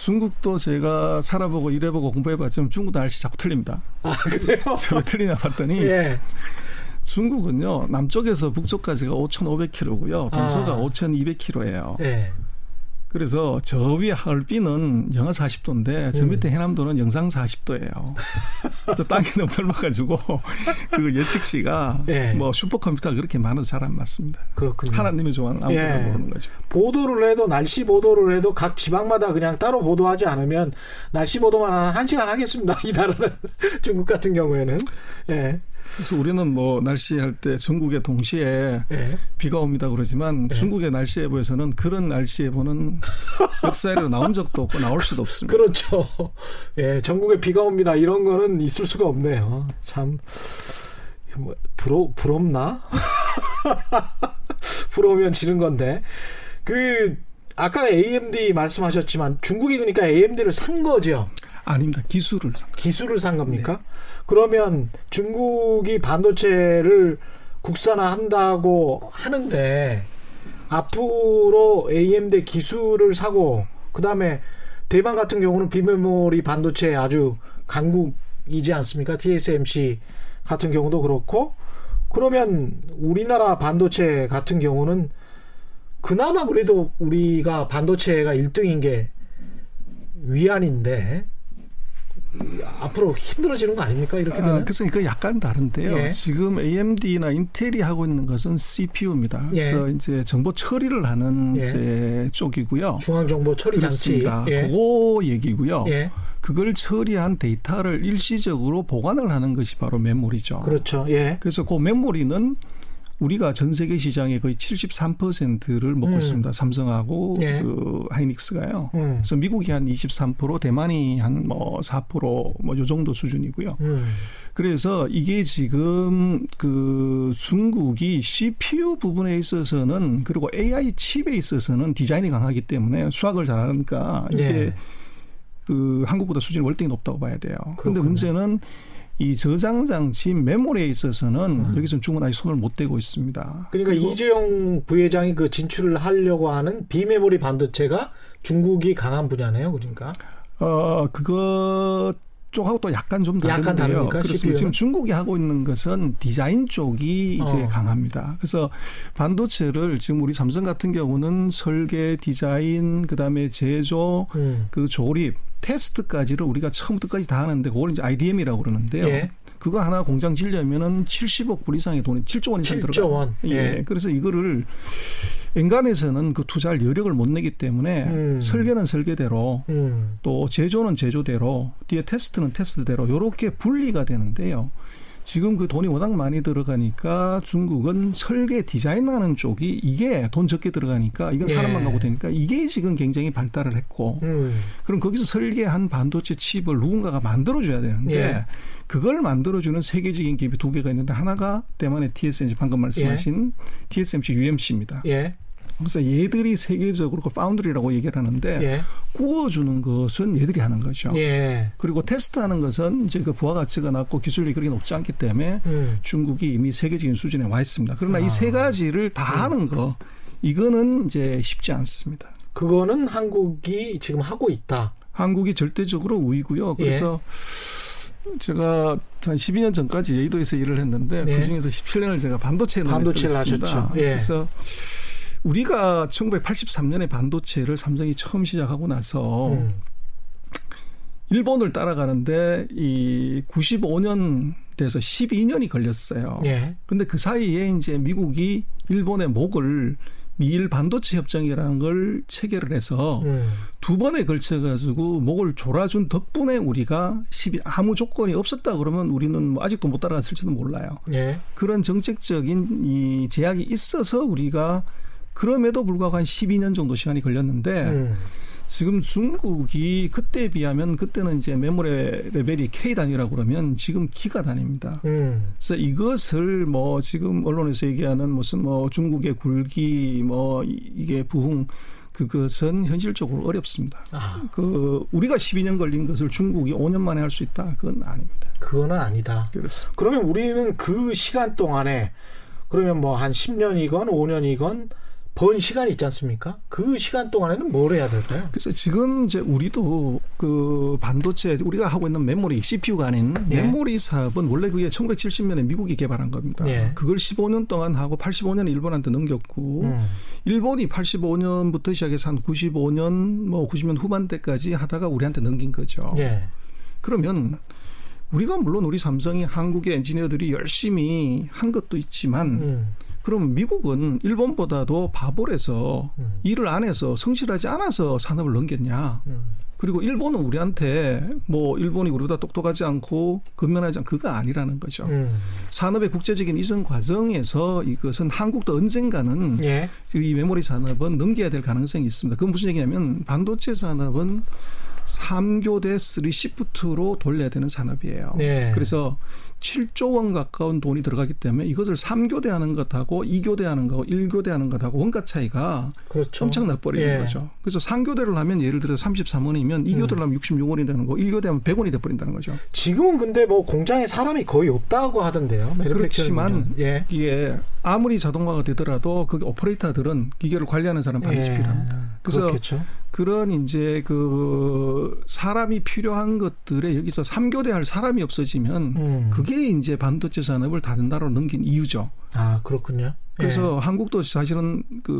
중국도 제가 살아보고 일해보고 공부해봤지만 중국도 날씨 자꾸 틀립니다. 아 그래요? 제가 왜 틀리냐 봤더니 예. 중국은요 남쪽에서 북쪽까지가 5,500km고요. 동서가 아. 5,200km예요. 예. 그래서 저 위에 하얼빈은 영하 40도인데 저 음. 밑에 해남도는 영상 40도예요. 그래서 땅이 너무 넓어가지고 그 예측시가 예. 뭐 슈퍼컴퓨터가 그렇게 많아서 잘 안 맞습니다. 그렇군요. 하나님이 좋아하는 아무도 예. 잘 모르는 거죠. 보도를 해도 날씨 보도를 해도 각 지방마다 그냥 따로 보도하지 않으면 날씨 보도만 한 1시간 하겠습니다. 이 나라는 중국 같은 경우에는 예. 그래서 우리는 뭐 날씨 할 때 전국에 동시에 예. 비가 옵니다 그러지만 네. 중국의 날씨 예보에서는 그런 날씨 예보는 역사에로 나온 적도 없고 나올 수도 없습니다. 그렇죠. 예, 전국에 비가 옵니다. 이런 거는 있을 수가 없네요. 참 뭐, 부러 부럽나? 부러우면 지는 건데. 그 아까 AMD 말씀하셨지만 중국이 그러니까 AMD를 산 거죠. 아닙니다. 기술을 산. 기술을 산 겁니까? 그러면 중국이 반도체를 국산화한다고 하는데 앞으로 AMD 기술을 사고 그다음에 대만 같은 경우는 비메모리 반도체 아주 강국이지 않습니까? TSMC 같은 경우도 그렇고 그러면 우리나라 반도체 같은 경우는 그나마 그래도 우리가 반도체가 1등인 게 위안인데 앞으로 힘들어지는 거 아닙니까? 이렇게 되면? 아, 그래서 그 약간 다른데요. 예. 지금 AMD나 인텔이 하고 있는 것은 CPU입니다. 예. 그래서 이제 정보 처리를 하는 예. 이제 쪽이고요. 중앙 정보 처리 장치. 그렇습니다. 예. 그거 얘기고요. 예. 그걸 처리한 데이터를 일시적으로 보관을 하는 것이 바로 메모리죠. 그렇죠. 예. 그래서 그 메모리는 우리가 전 세계 시장의 거의 73%를 먹고 음. 있습니다. 삼성하고 예. 그 하이닉스가요. 음. 그래서 미국이 한 23%, 대만이 한 뭐 4%뭐 요 정도 수준이고요. 음. 그래서 이게 지금 그 중국이 CPU 부분에 있어서는 그리고 AI 칩에 있어서는 디자인이 강하기 때문에 수학을 잘하니까 이게 예. 그 한국보다 수준이 월등히 높다고 봐야 돼요. 그런데. 문제는 이 저장 장치 메모리에 있어서는 음. 여기서는 중국은 아직 손을 못 대고 있습니다. 그러니까 이재용 부회장이 그 진출을 하려고 하는 비메모리 반도체가 중국이 강한 분야네요. 그러니까. 어 그것 쪽하고 또 약간 좀 다른데요. 그렇습니다. 지금 중국이 하고 있는 것은 디자인 쪽이 이제 어. 강합니다. 그래서 반도체를 지금 우리 삼성 같은 경우는 설계, 디자인, 그다음에 제조, 음. 그 조립, 테스트까지를 우리가 처음부터 끝까지 다 하는데 그걸 이제 IDM이라고 그러는데요. 예. 그거 하나 공장 지려면은 70억 불 이상의 돈이 7조 원 이상 7조 들어가요. 원. 예. 예. 그래서 이거를 엔간에서는 그 투자할 여력을 못 내기 때문에 음. 설계는 설계대로 음. 또 제조는 제조대로 뒤에 테스트는 테스트대로 이렇게 분리가 되는데요. 지금 그 돈이 워낙 많이 들어가니까 중국은 설계 디자인하는 쪽이 이게 돈 적게 들어가니까 이건 사람만 예. 가고 되니까 이게 지금 굉장히 발달을 했고 음. 그럼 거기서 설계한 반도체 칩을 누군가가 만들어줘야 되는데 예. 그걸 만들어주는 세계적인 기업이 두 개가 있는데 하나가 대만의 TSMC 방금 말씀하신 TSMC UMC입니다. 예. 그래서 얘들이 세계적으로 그 파운드리라고 얘기를 하는데 예. 구워주는 것은 얘들이 하는 거죠. 예. 그리고 테스트하는 것은 이제 그 부가가치가 낮고 기술력이 그렇게 높지 않기 때문에 음. 중국이 이미 세계적인 수준에 와 있습니다. 그러나 아. 이세 가지를 다 하는 거 이거는 이제 쉽지 않습니다. 그거는 한국이 지금 하고 있다. 한국이 절대적으로 우위고요. 그래서 제가 한 12년 전까지 여의도에서 일을 했는데 네. 그 중에서 17년을 제가 반도체에 반도체를 했습니다. 하셨죠. 예. 그래서 우리가 1983년에 반도체를 삼성이 처음 시작하고 나서 음. 일본을 따라가는데 이 95년 돼서 12년이 걸렸어요. 예. 근데 그 사이에 이제 미국이 일본의 목을 미일 반도체 협정이라는 걸 체결을 해서 음. 두 번에 걸쳐 가지고 목을 졸아준 덕분에 우리가 12 아무 조건이 없었다 그러면 우리는 뭐 아직도 못 따라갔을지도 몰라요. 예. 그런 정책적인 이 제약이 있어서 우리가 그럼에도 불구하고 한 12년 정도 시간이 걸렸는데 음. 지금 중국이 그때에 비하면 그때는 이제 메모리 레벨이 K 단위라고 그러면 지금 기가 단위입니다. 음. 그래서 이것을 뭐 지금 언론에서 얘기하는 무슨 뭐 중국의 굴기 뭐 이- 이게 부흥 그것은 현실적으로 어렵습니다. 아, 그 우리가 12년 걸린 것을 중국이 5년 만에 할 수 있다. 그건 아닙니다. 그거는 아니다. 그렇습니다. 그러면 우리는 그 시간 동안에 그러면 뭐 한 10년이건 5년이건 번 시간이 있지 않습니까? 그 시간 동안에는 뭘 해야 될까요? 그래서 지금 이제 우리도 그 반도체 우리가 하고 있는 메모리 CPU가 아닌 예. 메모리 사업은 원래 그게 1970년에 미국이 개발한 겁니다. 예. 그걸 15년 동안 하고 85년에 일본한테 넘겼고 음. 일본이 85년부터 시작해서 한 95년 뭐 90년 후반대까지 하다가 우리한테 넘긴 거죠. 예. 그러면 우리가 물론 우리 삼성이 한국의 엔지니어들이 열심히 한 것도 있지만 음. 그럼 미국은 일본보다도 바볼에서 음. 일을 안 해서 성실하지 않아서 산업을 넘겼냐. 음. 그리고 일본은 우리한테 뭐 일본이 우리보다 똑똑하지 않고 근면하지 않고 그거 아니라는 거죠. 음. 산업의 국제적인 이전 과정에서 이것은 한국도 언젠가는 예. 이 메모리 산업은 넘겨야 될 가능성이 있습니다. 그건 무슨 얘기냐면 반도체 산업은 3교대 3시프트로 돌려야 되는 산업이에요. 네. 그래서 7조 원 가까운 돈이 들어가기 때문에 이것을 3교대 하는 것하고 2교대 하는 거하고 1교대 하는 것하고 원가 차이가 그렇죠. 엄청나 버리는 예. 거죠. 그래서 3교대를 하면 예를 들어서 33원이면 2교대를 하면 66원이 되는 거, 1교대 하면 100원이 돼 버린다는 거죠. 지금은 근데 뭐 공장에 사람이 거의 없다고 하던데요. 그렇지만 예. 이게 아무리 자동화가 되더라도 그 오퍼레이터들은 기계를 관리하는 사람 반드시 예. 필요합니다. 그래서 그렇겠죠. 그런 이제 그 사람이 필요한 것들에 여기서 3교대 할 사람이 없어지면 음. 그게 이제 반도체 산업을 다른 나라로 넘긴 이유죠. 아 그렇군요. 그래서 한국도 사실은 그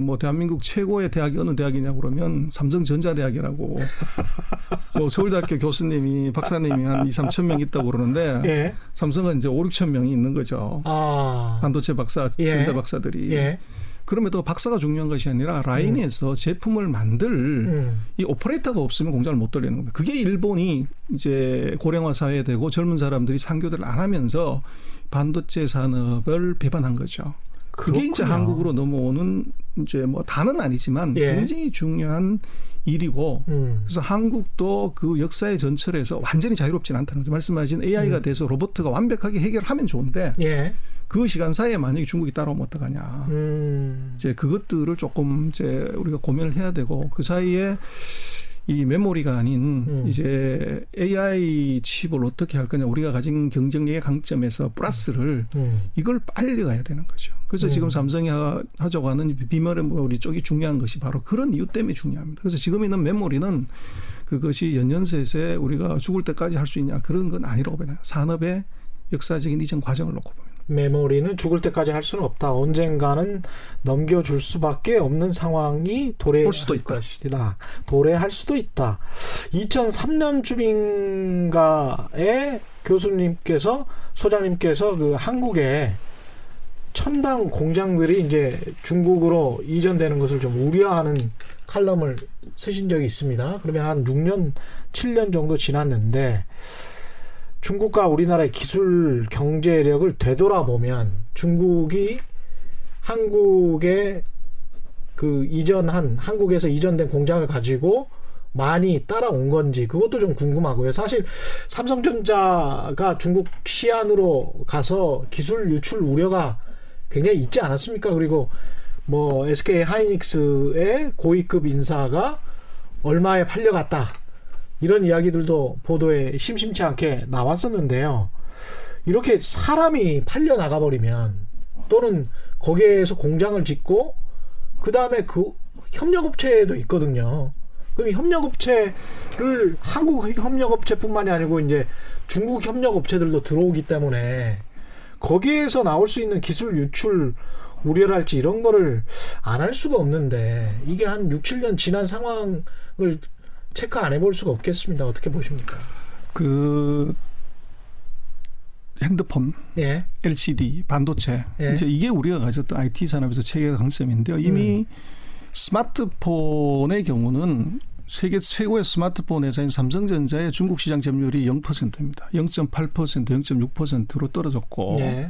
뭐 대한민국 최고의 대학이 어느 대학이냐 그러면 삼성전자대학이라고 뭐 서울대학교 교수님이 박사님이 한 2, 3천 명 있다고 그러는데 예. 예. 삼성은 이제 5, 6천 명이 있는 거죠. 아. 반도체 박사, 예. 전자 박사들이. 예. 그럼에도 박사가 중요한 것이 아니라 라인에서 제품을 만들 음. 이 오퍼레이터가 없으면 공장을 못 돌리는 겁니다. 그게 일본이 이제 고령화 사회 되고 젊은 사람들이 상교대를 안 하면서 반도체 산업을 배반한 거죠. 그게 이제 그렇군요. 한국으로 넘어오는 이제 뭐 다는 아니지만 예. 굉장히 중요한 일이고 음. 그래서 한국도 그 역사의 전철에서 완전히 자유롭지는 않다는 거죠. 말씀하신 AI가 음. 돼서 로봇가 완벽하게 해결하면 좋은데 예. 그 시간 사이에 만약에 중국이 따라오면 어떡하냐. 음. 이제 그것들을 조금 이제 우리가 고민을 해야 되고 그 사이에 이 메모리가 아닌 음. 이제 AI 칩을 어떻게 할 거냐 우리가 가진 경쟁력의 강점에서 플러스를 음. 이걸 빨리 가야 되는 거죠. 그래서 음. 지금 삼성이 하- 하자고 하는 비메모리 쪽이 중요한 것이 바로 그런 이유 때문에 중요합니다. 그래서 지금 있는 메모리는 그것이 연년셋에 우리가 죽을 때까지 할 수 있냐 그런 건 아니라고 봐요. 산업의 역사적인 이전 과정을 놓고 보면. 메모리는 죽을 때까지 할 수는 없다. 언젠가는 넘겨줄 수밖에 없는 상황이 도래할 올 수도 있다. 것이다. 도래할 수도 있다. 2003년쯤인가에 교수님께서 소장님께서 그 한국에 첨단 공장들이 이제 중국으로 이전되는 것을 좀 우려하는 칼럼을 쓰신 적이 있습니다. 그러면 한 6년, 7년 정도 지났는데 중국과 우리나라의 기술 경제력을 되돌아보면 중국이 한국에 그 이전한 한국에서 이전된 공장을 가지고 많이 따라온 건지 그것도 좀 궁금하고요. 사실 삼성전자가 중국 시안으로 가서 기술 유출 우려가 굉장히 있지 않았습니까? 그리고 뭐 SK 하이닉스의 고위급 인사가 얼마에 팔려갔다. 이런 이야기들도 보도에 심심치 않게 나왔었는데요. 이렇게 사람이 팔려 나가버리면 또는 거기에서 공장을 짓고 그 다음에 그 협력업체도 있거든요. 그럼 협력업체를 한국 협력업체뿐만이 아니고 이제 중국 협력업체들도 들어오기 때문에 거기에서 나올 수 있는 기술 유출 우려랄지 이런 거를 안 할 수가 없는데 이게 한 6, 7년 지난 상황을 체크 안 해볼 수가 없겠습니다. 어떻게 보십니까? 그 핸드폰, 예. LCD, 반도체 예. 이제 이게 우리가 가졌던 IT 산업에서 체계 강점인데요. 이미 스마트폰의 경우는 세계 최고의 스마트폰 회사인 삼성전자의 중국 시장 점유율이 0%입니다. 0.8%, 0.6%로 떨어졌고 예.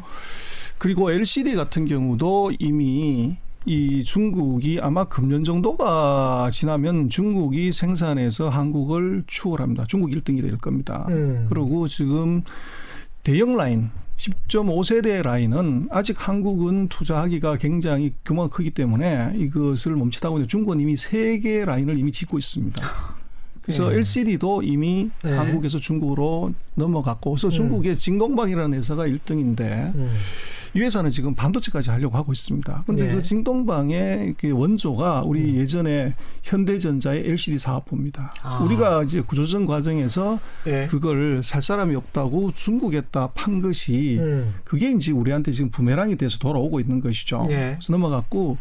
그리고 LCD 같은 경우도 이미 이 중국이 아마 금년 정도가 지나면 중국이 생산해서 한국을 추월합니다. 중국 1등이 될 겁니다. 음. 그리고 지금 대형 라인 10.5세대 라인은 아직 한국은 투자하기가 굉장히 규모가 크기 때문에 이것을 멈추다고 하는데 중국은 이미 세 개 라인을 이미 짓고 있습니다. 그래서 예. LCD도 이미 네. 한국에서 중국으로 넘어갔고 그래서 중국의 징동방이라는 회사가 1등인데 음. 이 회사는 지금 반도체까지 하려고 하고 있습니다. 근데 네. 그 징동방의 그 원조가 우리 예전에 현대전자의 LCD 사업부입니다. 아. 우리가 이제 구조전 과정에서 예. 그걸 살 사람이 없다고 중국에다 판 것이 음. 그게 이제 우리한테 지금 부메랑이 돼서 돌아오고 있는 것이죠. 네. 그래서 넘어갔고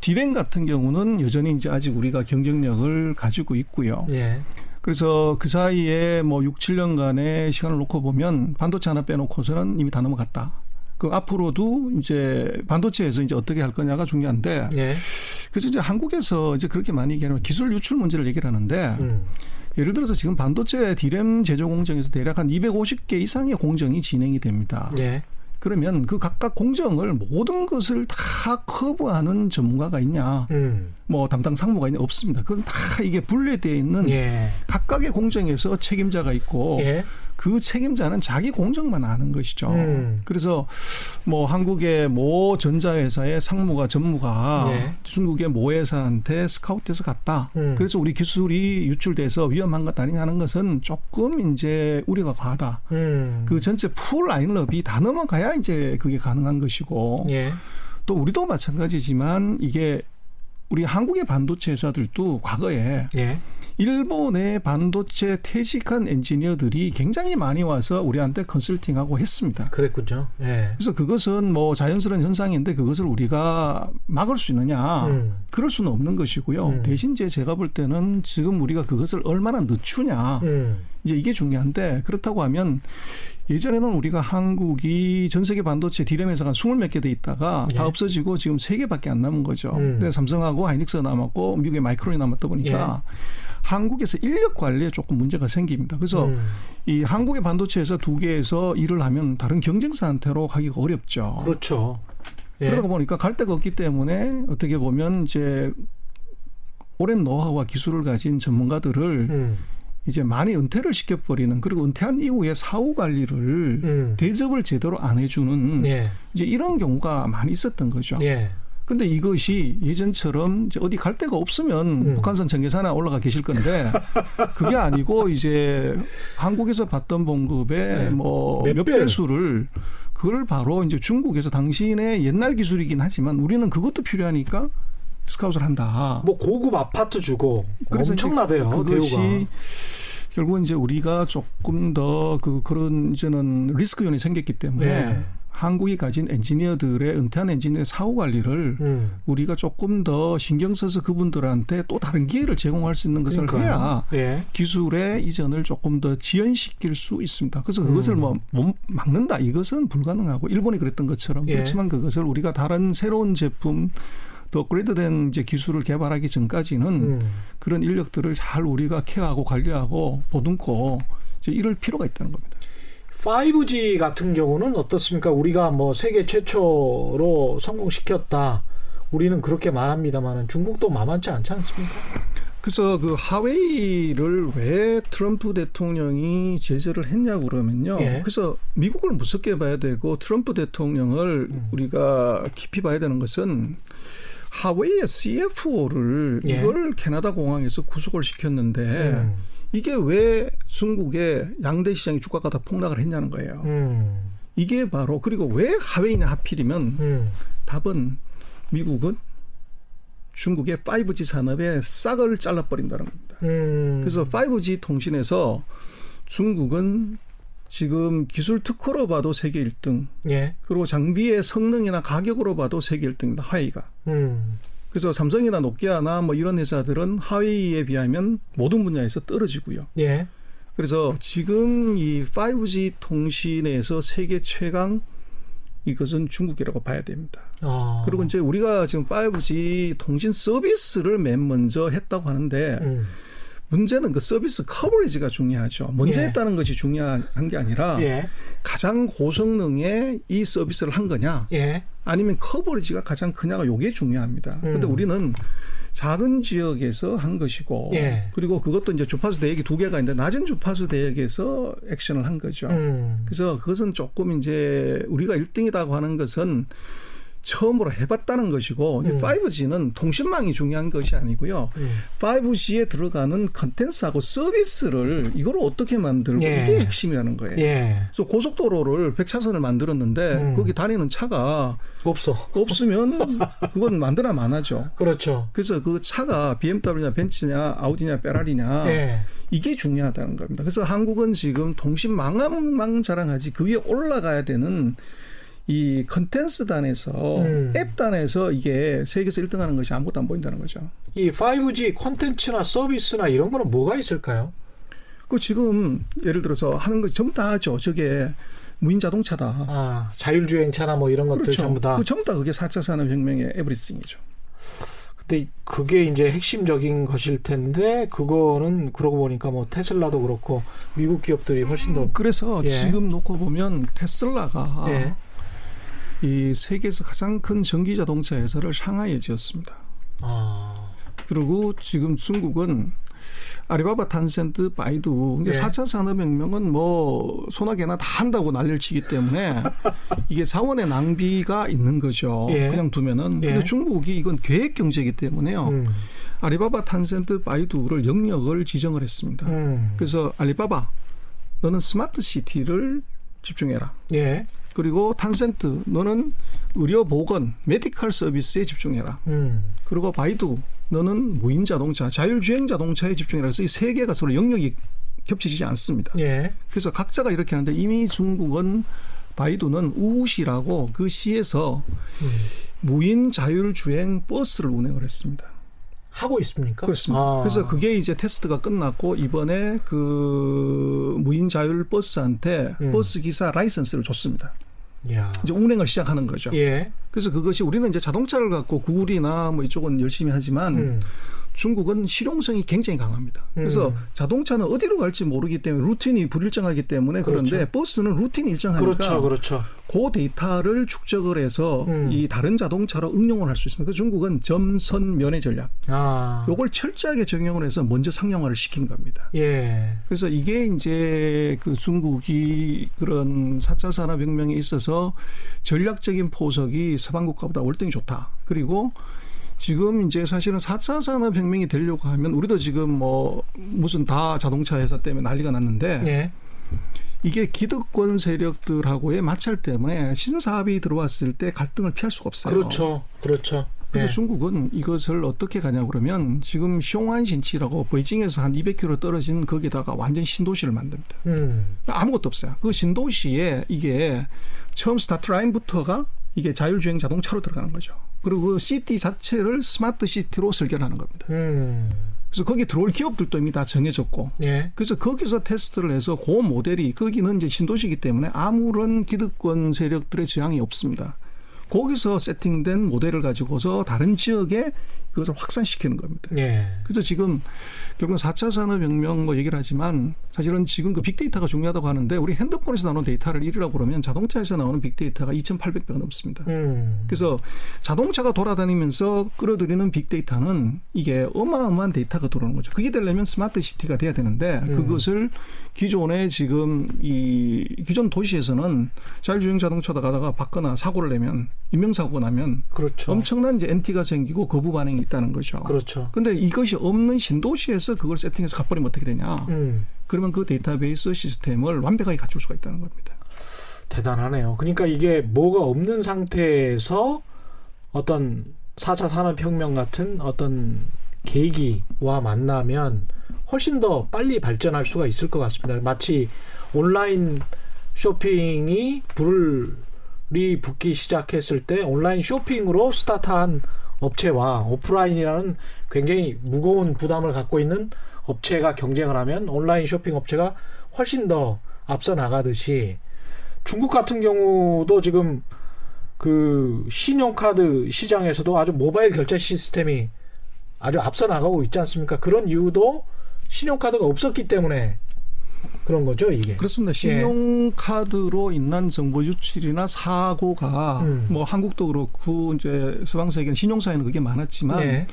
디램 같은 경우는 여전히 이제 아직 우리가 경쟁력을 가지고 있고요. 예. 그래서 그 사이에 뭐 6, 7년간의 시간을 놓고 보면 반도체 하나 빼놓고서는 이미 다 넘어갔다. 그 앞으로도 이제 반도체에서 이제 어떻게 할 거냐가 중요한데 예. 그래서 이제 한국에서 이제 그렇게 많이 얘기하면 기술 유출 문제를 얘기를 하는데 음. 예를 들어서 지금 반도체 디램 제조 공정에서 대략 한 250개 이상의 공정이 진행이 됩니다. 예. 그러면 그 각각 공정을 모든 것을 다 커버하는 전문가가 있냐? 음. 뭐 담당 상무가 있냐? 없습니다. 그건 다 이게 분리되어 있는 예. 각각의 공정에서 책임자가 있고 예. 그 책임자는 자기 공정만 아는 것이죠. 음. 그래서 뭐 한국의 모 전자회사의 상무가 전무가 예. 중국의 모 회사한테 스카우트해서 갔다. 음. 그래서 우리 기술이 유출돼서 위험한 것 아니냐 하는 것은 조금 이제 우리가 과하다. 음. 그 전체 풀 라인업이 다 넘어가야 이제 그게 가능한 것이고 예. 또 우리도 마찬가지지만 이게 우리 한국의 반도체 회사들도 과거에 예. 일본의 반도체 퇴직한 엔지니어들이 굉장히 많이 와서 우리한테 컨설팅하고 했습니다. 그랬군요. 예. 그래서 그것은 뭐 자연스러운 현상인데 그것을 우리가 막을 수 있느냐? 음. 그럴 수는 없는 것이고요. 음. 대신 이제 제가 볼 때는 지금 우리가 그것을 얼마나 늦추냐. 음. 이제 이게 중요한데 그렇다고 하면 예전에는 우리가 한국이 전 세계 반도체 디램 회사가 스물 몇개 돼 있다가 예. 다 없어지고 지금 세 개밖에 안 남은 거죠. 음. 근데 삼성하고 하이닉스가 남았고 미국의 마이크론이 남았다 보니까 한국에서 인력 관리에 조금 문제가 생깁니다. 그래서 음. 이 한국의 반도체에서 두 개에서 일을 하면 다른 경쟁사한테로 가기가 어렵죠. 그렇죠. 예. 그러다 보니까 갈 데가 없기 때문에 어떻게 보면 이제 오랜 노하우와 기술을 가진 전문가들을 음. 이제 많이 은퇴를 시켜버리는 그리고 은퇴한 이후에 사후 관리를 음. 대접을 제대로 안 해주는 예. 이제 이런 경우가 많이 있었던 거죠. 예. 근데 이것이 예전처럼 이제 어디 갈 데가 없으면 음. 북한산 전계산에 올라가 계실 건데 그게 아니고 이제 한국에서 받던 봉급의 네. 뭐몇몇 배. 배수를 그걸 바로 이제 중국에서 당신의 옛날 기술이긴 하지만 우리는 그것도 필요하니까 스카웃을 한다. 뭐 고급 아파트 주고 그래서 엄청나대요 그것이 대우가. 결국 이제 우리가 조금 더 그 그런 이제는 리스크 요인이 생겼기 때문에 네. 한국이 가진 엔지니어들의 은퇴한 엔지니어 사후 관리를 음. 우리가 조금 더 신경 써서 그분들한테 또 다른 기회를 제공할 수 있는 것을 그러니까요. 해야 예. 기술의 이전을 조금 더 지연시킬 수 있습니다. 그래서 그것을 음. 뭐못 막는다 이것은 불가능하고 일본이 그랬던 것처럼 예. 그렇지만 그것을 우리가 다른 새로운 제품 더 업그레이드된 이제 기술을 개발하기 전까지는 음. 그런 인력들을 잘 우리가 케어하고 관리하고 보듬고 이제 이럴 필요가 있다는 겁니다. 5G 같은 경우는 어떻습니까? 우리가 뭐 세계 최초로 성공시켰다. 우리는 그렇게 말합니다만은 중국도 만만치 않지 않습니까? 그래서 그 하웨이를 왜 트럼프 대통령이 제재를 했냐고 그러면요. 예. 그래서 미국을 무섭게 봐야 되고 트럼프 대통령을 음. 우리가 깊이 봐야 되는 것은 하웨이의 CFO를 예. 이걸 캐나다 공항에서 구속을 시켰는데 음. 이게 왜 중국의 양대 시장의 주가가 다 폭락을 했냐는 거예요. 음. 이게 바로 그리고 왜 하웨이냐 하필이면 음. 답은 미국은 중국의 5G 산업의 싹을 잘라버린다는 겁니다. 음. 그래서 5G 통신에서 중국은 지금 기술 특허로 봐도 세계 1등, 예. 그리고 장비의 성능이나 가격으로 봐도 세계 1등입니다. 하웨이가. 음. 그래서 삼성이나 노키아나 뭐 이런 회사들은 하웨이에 비하면 모든 분야에서 떨어지고요. 예. 그래서 지금 이 5G 통신에서 세계 최강 이것은 중국이라고 봐야 됩니다. 아. 그리고 이제 우리가 지금 5G 통신 서비스를 맨 먼저 했다고 하는데 음. 문제는 그 서비스 커버리지가 중요하죠. 먼저 예. 했다는 것이 중요한 게 아니라 예. 가장 고성능의 이 서비스를 한 거냐 예. 아니면 커버리지가 가장 크냐가 요게 중요합니다. 그런데 음. 우리는 작은 지역에서 한 것이고 예. 그리고 그것도 이제 주파수 대역이 두 개가 있는데 낮은 주파수 대역에서 액션을 한 거죠. 음. 그래서 그것은 조금 이제 우리가 1등이라고 하는 것은 처음으로 해봤다는 것이고 음. 5G는 통신망이 중요한 것이 아니고요. 음. 5G에 들어가는 컨텐츠하고 서비스를 이걸 어떻게 만들고 예. 이게 핵심이라는 거예요. 예. 그래서 고속도로를 100차선을 만들었는데 음. 거기 다니는 차가 없어. 없으면 그건 만드나 마나죠. 그렇죠. 그래서 그 차가 BMW냐 벤츠냐 아우디냐 페라리냐 예. 이게 중요하다는 겁니다. 그래서 한국은 지금 통신 망망 자랑하지 그 위에 올라가야 되는 이 컨텐츠 단에서 음. 앱 단에서 이게 세계에서 1등하는 것이 아무것도 안 보인다는 거죠. 이 5G 콘텐츠나 서비스나 이런 거는 뭐가 있을까요? 그 지금 예를 들어서 하는 거 전부 다 하죠. 저게 무인 자동차다. 아, 자율주행차나 뭐 이런 것들 그렇죠. 전부 다. 그 전부 다 그게 4차 산업혁명의 에브리싱이죠. 근데 그게 이제 핵심적인 것일 텐데 그거는 그러고 보니까 뭐 테슬라도 그렇고 미국 기업들이 훨씬 더 그래서 예. 지금 놓고 보면 테슬라가 예. 이 세계에서 가장 큰 전기 자동차 회사를 상하이에 지었습니다. 아. 그리고 지금 중국은 아리바바, 탄센트, 바이두 이게 예. 4차 산업혁명은 뭐 소나게나 다 한다고 난리를 치기 때문에 이게 자원의 낭비가 있는 거죠. 예. 그냥 두면은 예. 근데 중국이 이건 계획 경제이기 때문에요. 음. 알리바바, 텐센트, 바이두를 영역을 지정을 했습니다. 음. 그래서 알리바바 너는 스마트 시티를 집중해라. 예. 그리고 텐센트 너는 의료 보건 medical 서비스에 집중해라. 음. 그리고 바이두 너는 무인 자동차, 자율주행 자동차에 집중해라. 그래서 이 세 개가 서로 영역이 겹치지 않습니다. 예. 그래서 각자가 이렇게 하는데 이미 중국은 바이두는 우시라고 그 시에서 음. 무인 자율주행 버스를 운행을 했습니다. 하고 있습니까? 그렇습니다. 아. 그래서 그게 이제 테스트가 끝났고 이번에 그 무인 자율 버스한테 음. 버스 기사 라이선스를 줬습니다. 야. 이제 운행을 시작하는 거죠. 예. 그래서 그것이 우리는 이제 자동차를 갖고 구글이나 뭐 이쪽은 열심히 하지만 음. 중국은 실용성이 굉장히 강합니다. 그래서 음. 자동차는 어디로 갈지 모르기 때문에 루틴이 불일정하기 때문에 그런데 그렇죠. 버스는 루틴이 일정하니까 그렇죠. 그렇죠. 그 데이터를 축적을 해서 음. 이 다른 자동차로 응용을 할 수 있습니다. 그 중국은 점선 면의 전략. 아. 요걸 철저하게 적용을 해서 먼저 상용화를 시킨 겁니다. 예. 그래서 이게 이제 그 중국이 그런 4차 산업혁명에 있어서 전략적인 포석이 서방 국가보다 월등히 좋다. 그리고 지금 이제 사실은 4차 산업혁명이 되려고 하면 우리도 지금 뭐 무슨 다 자동차 회사 때문에 난리가 났는데 예. 이게 기득권 세력들하고의 마찰 때문에 신사업이 들어왔을 때 갈등을 피할 수가 없어요. 그렇죠. 그렇죠. 그래서 예. 중국은 이것을 어떻게 가냐 그러면 지금 쇼안신치라고 베이징에서 한 200km 떨어진 거기다가 완전 신도시를 만듭니다. 음. 아무것도 없어요. 그 신도시에 이게 처음 스타트 라인부터가 이게 자율주행 자동차로 들어가는 거죠. 그리고 그 시티 자체를 스마트 시티로 설계하는 겁니다. 음. 그래서 거기 들어올 기업들도 이미 다 정해졌고 예. 그래서 거기서 테스트를 해서 그 모델이 거기는 이제 신도시이기 때문에 아무런 기득권 세력들의 저항이 없습니다. 거기서 세팅된 모델을 가지고서 다른 지역에 그것을 확산시키는 겁니다. 예. 그래서 지금 결국은 4차 산업혁명 뭐 얘기를 하지만 사실은 지금 그 빅데이터가 중요하다고 하는데 우리 핸드폰에서 나오는 데이터를 1이라고 그러면 자동차에서 나오는 빅데이터가 2,800배가 넘습니다. 음. 그래서 자동차가 돌아다니면서 끌어들이는 빅데이터는 이게 어마어마한 데이터가 들어오는 거죠. 그게 되려면 스마트 시티가 돼야 되는데 음. 그것을 기존에 지금 이 기존 도시에서는 자율주행 자동차다 가다가 받거나 사고를 내면 인명사고가 나면 그렇죠. 엄청난 이제 NT가 생기고 거부 반응이 있다는 거죠. 그렇죠. 근데 이것이 없는 신도시에서 그걸 세팅해서 가버리면 어떻게 되냐? 음. 그러면 그 데이터베이스 시스템을 완벽하게 갖출 수가 있다는 겁니다. 대단하네요. 그러니까 이게 뭐가 없는 상태에서 어떤 4차 산업혁명 같은 어떤 계기와 만나면 훨씬 더 빨리 발전할 수가 있을 것 같습니다. 마치 온라인 쇼핑이 불이 붙기 시작했을 때 온라인 쇼핑으로 스타트한 업체와 오프라인이라는 굉장히 무거운 부담을 갖고 있는 업체가 경쟁을 하면 온라인 쇼핑 업체가 훨씬 더 앞서 나가듯이 중국 같은 경우도 지금 그 신용카드 시장에서도 아주 모바일 결제 시스템이 아주 앞서 나가고 있지 않습니까? 그런 이유도 신용카드가 없었기 때문에 그런 거죠, 이게. 그렇습니다. 예. 신용카드로 인한 정보 유출이나 사고가 음. 뭐 한국도 그렇고 이제 서방 세계는 신용사회는 그게 많았지만 네.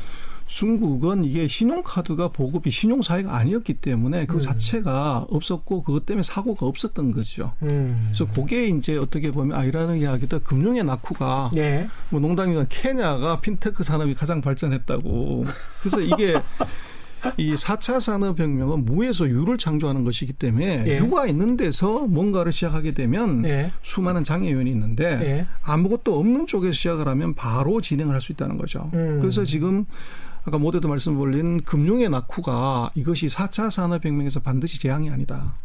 중국은 이게 신용카드가 보급이 신용사회가 아니었기 때문에 그 음. 자체가 없었고 그것 때문에 사고가 없었던 거죠. 음. 그래서 그게 이제 어떻게 보면 아이러니한 이야기도 금융의 낙후가 예. 뭐 농담이면 케냐가 핀테크 산업이 가장 발전했다고. 그래서 이게 이 4차 산업혁명은 무에서 유를 창조하는 것이기 때문에 예. 유가 있는 데서 뭔가를 시작하게 되면 예. 수많은 장애 요인이 있는데 예. 아무것도 없는 쪽에서 시작을 하면 바로 진행을 할 수 있다는 거죠. 음. 그래서 지금 아까 모두도 말씀 올린 금융의 낙후가 이것이 4차 산업혁명에서 반드시 재앙이 아니다.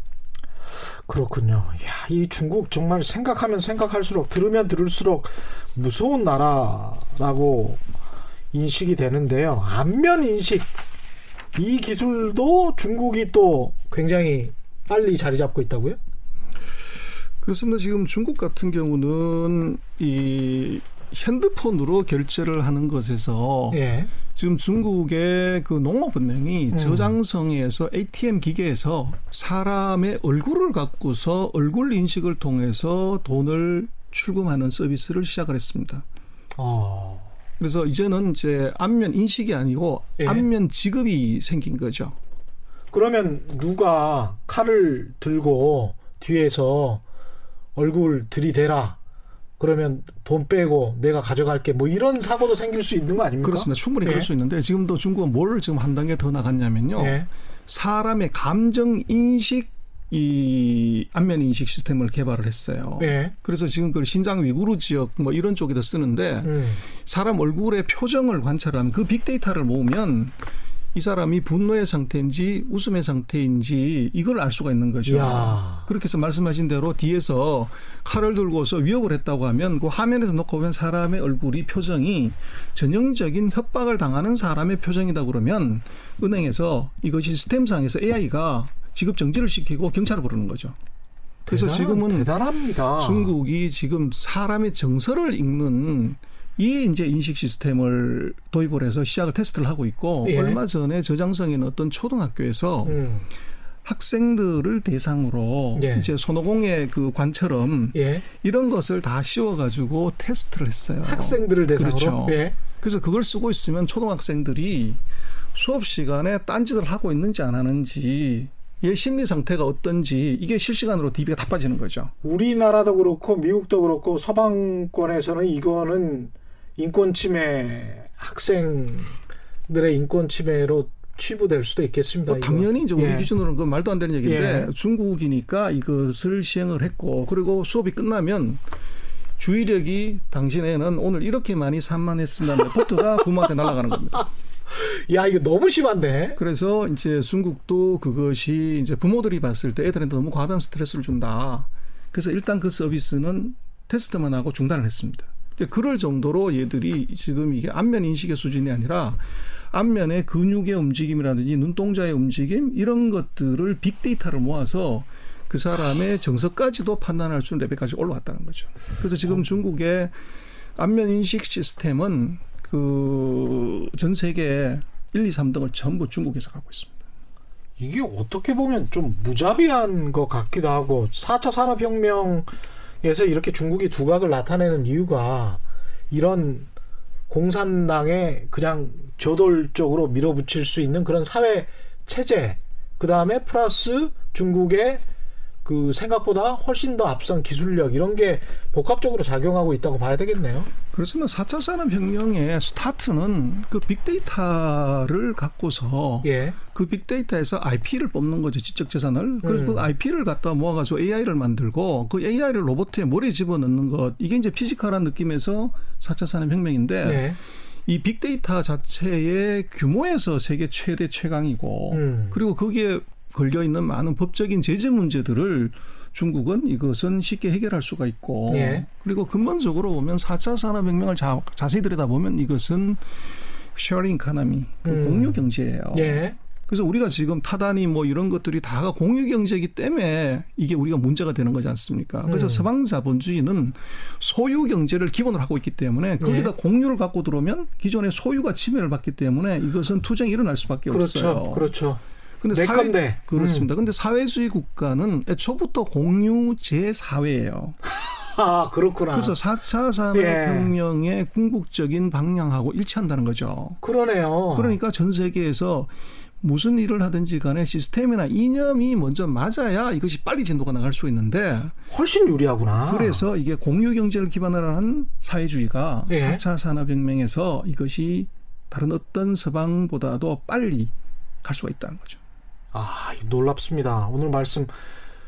그렇군요. 야, 이 중국 정말 생각하면 생각할수록 들으면 들을수록 무서운 나라라고 인식이 되는데요. 안면 인식 이 기술도 중국이 또 굉장히 빨리 자리 잡고 있다고요? 그렇습니다. 지금 중국 같은 경우는 이 핸드폰으로 결제를 하는 것에서 예. 지금 중국의 그 농업은행이 음. 저장성에서 ATM 기계에서 사람의 얼굴을 갖고서 얼굴 인식을 통해서 돈을 출금하는 서비스를 시작을 했습니다. 어. 그래서 이제는 이제 안면 인식이 아니고 예. 안면 지급이 생긴 거죠. 그러면 누가 칼을 들고 뒤에서 얼굴 들이대라. 그러면 돈 빼고 내가 가져갈게. 뭐 이런 사고도 생길 수 있는 거 아닙니까? 그렇습니다. 충분히 예. 그럴 수 있는데 지금도 중국은 뭘 지금 한 단계 더 나갔냐면요. 예. 사람의 감정 인식 이 안면 인식 시스템을 개발을 했어요. 예. 그래서 지금 그 신장 위구르 지역 뭐 이런 쪽에도 쓰는데 음. 사람 얼굴의 표정을 관찰하면 그 빅데이터를 모으면 이 사람이 분노의 상태인지 웃음의 상태인지 이걸 알 수가 있는 거죠. 이야. 그렇게 해서 말씀하신 대로 뒤에서 칼을 들고서 위협을 했다고 하면 그 화면에서 놓고 보면 사람의 얼굴이 표정이 전형적인 협박을 당하는 사람의 표정이다 그러면 은행에서 이것이 시스템상에서 AI가 지급 정지를 시키고 경찰을 부르는 거죠. 그래서 대단한- 지금은 대단합니다. 중국이 지금 사람의 정서를 읽는 이 이제 인식 시스템을 도입을 해서 시작을 테스트를 하고 있고 예. 얼마 전에 저장성에 있는 어떤 초등학교에서 음. 학생들을 대상으로 예. 이제 손오공의 그 관처럼 예. 이런 것을 다 씌워가지고 테스트를 했어요. 학생들을 대상으로. 그렇죠. 예. 그래서 그걸 쓰고 있으면 초등학생들이 수업 시간에 딴짓을 하고 있는지 안 하는지 얘 심리 상태가 어떤지 이게 실시간으로 DB가 다 빠지는 거죠. 우리나라도 그렇고 미국도 그렇고 서방권에서는 이거는 인권 침해 학생들의 인권 침해로 치부될 수도 있겠습니다. 뭐 이거. 당연히 이제 우리 예. 기준으로는 그 말도 안 되는 얘기인데 예. 중국이니까 이것을 시행을 했고 그리고 수업이 끝나면 주의력이 당신에는 오늘 이렇게 많이 산만했습니다. 레포트가 부모한테 날아가는 겁니다. 야 이거 너무 심한데. 그래서 이제 중국도 그것이 이제 부모들이 봤을 때 애들한테 너무 과다한 스트레스를 준다. 그래서 일단 그 서비스는 테스트만 하고 중단을 했습니다. 이제 그럴 정도로 얘들이 지금 이게 안면 인식의 수준이 아니라 안면의 근육의 움직임이라든지 눈동자의 움직임 이런 것들을 빅데이터를 모아서 그 사람의 정서까지도 판단할 수 있는 레벨까지 올라왔다는 거죠. 그래서 지금 중국의 안면 인식 시스템은 그 전 세계 1, 2, 3등을 전부 중국에서 갖고 있습니다. 이게 어떻게 보면 좀 무자비한 것 같기도 하고 4차 산업혁명에서 이렇게 중국이 두각을 나타내는 이유가 이런 공산당에 그냥 저돌적으로 밀어붙일 수 있는 그런 사회 체제 그 다음에 플러스 중국의 그 생각보다 훨씬 더 앞선 기술력 이런 게 복합적으로 작용하고 있다고 봐야 되겠네요. 그렇습니다. 4차 산업혁명의 스타트는 그 빅데이터를 갖고서 예. 그 빅데이터에서 IP를 뽑는 거죠. 지적재산을. 그래서 그 IP를 갖다 모아가지고 AI를 만들고 그 AI를 로봇의 몸에 집어넣는 것. 이게 이제 physical한 느낌에서 4차 산업혁명인데 네. 이 빅데이터 자체의 규모에서 세계 최대 최강이고 음. 그리고 거기에 걸려 있는 많은 법적인 제재 문제들을 중국은 이것은 쉽게 해결할 수가 있고 예. 그리고 근본적으로 보면 4차 산업혁명을 자, 자세히 들여다보면 이것은 sharing economy 그 음. 공유 경제예요. 예. 그래서 우리가 지금 타다니 뭐 이런 것들이 다가 공유 경제이기 때문에 이게 우리가 문제가 되는 거지 않습니까? 그래서 음. 서방 자본주의는 소유 경제를 기본으로 하고 있기 때문에 거기다 예. 공유를 갖고 들어오면 기존의 소유가 침해를 받기 때문에 이것은 투쟁이 일어날 수밖에 그렇죠. 없어요. 그렇죠. 근데 내 사회- 건데. 음. 그렇습니다. 근데 사회주의 국가는 애초부터 공유제 사회예요. 아, 그렇구나. 그래서 4차 예. 산업혁명의 궁극적인 방향하고 일치한다는 거죠. 그러네요. 그러니까 전 세계에서 무슨 일을 하든지 간에 시스템이나 이념이 먼저 맞아야 이것이 빨리 진도가 나갈 수 있는데 훨씬 유리하구나. 그래서 이게 공유 경제를 기반으로 한 사회주의가 예. 4차 산업혁명에서 이것이 다른 어떤 서방보다도 빨리 갈 수가 있다는 거죠. 아, 놀랍습니다. 오늘 말씀.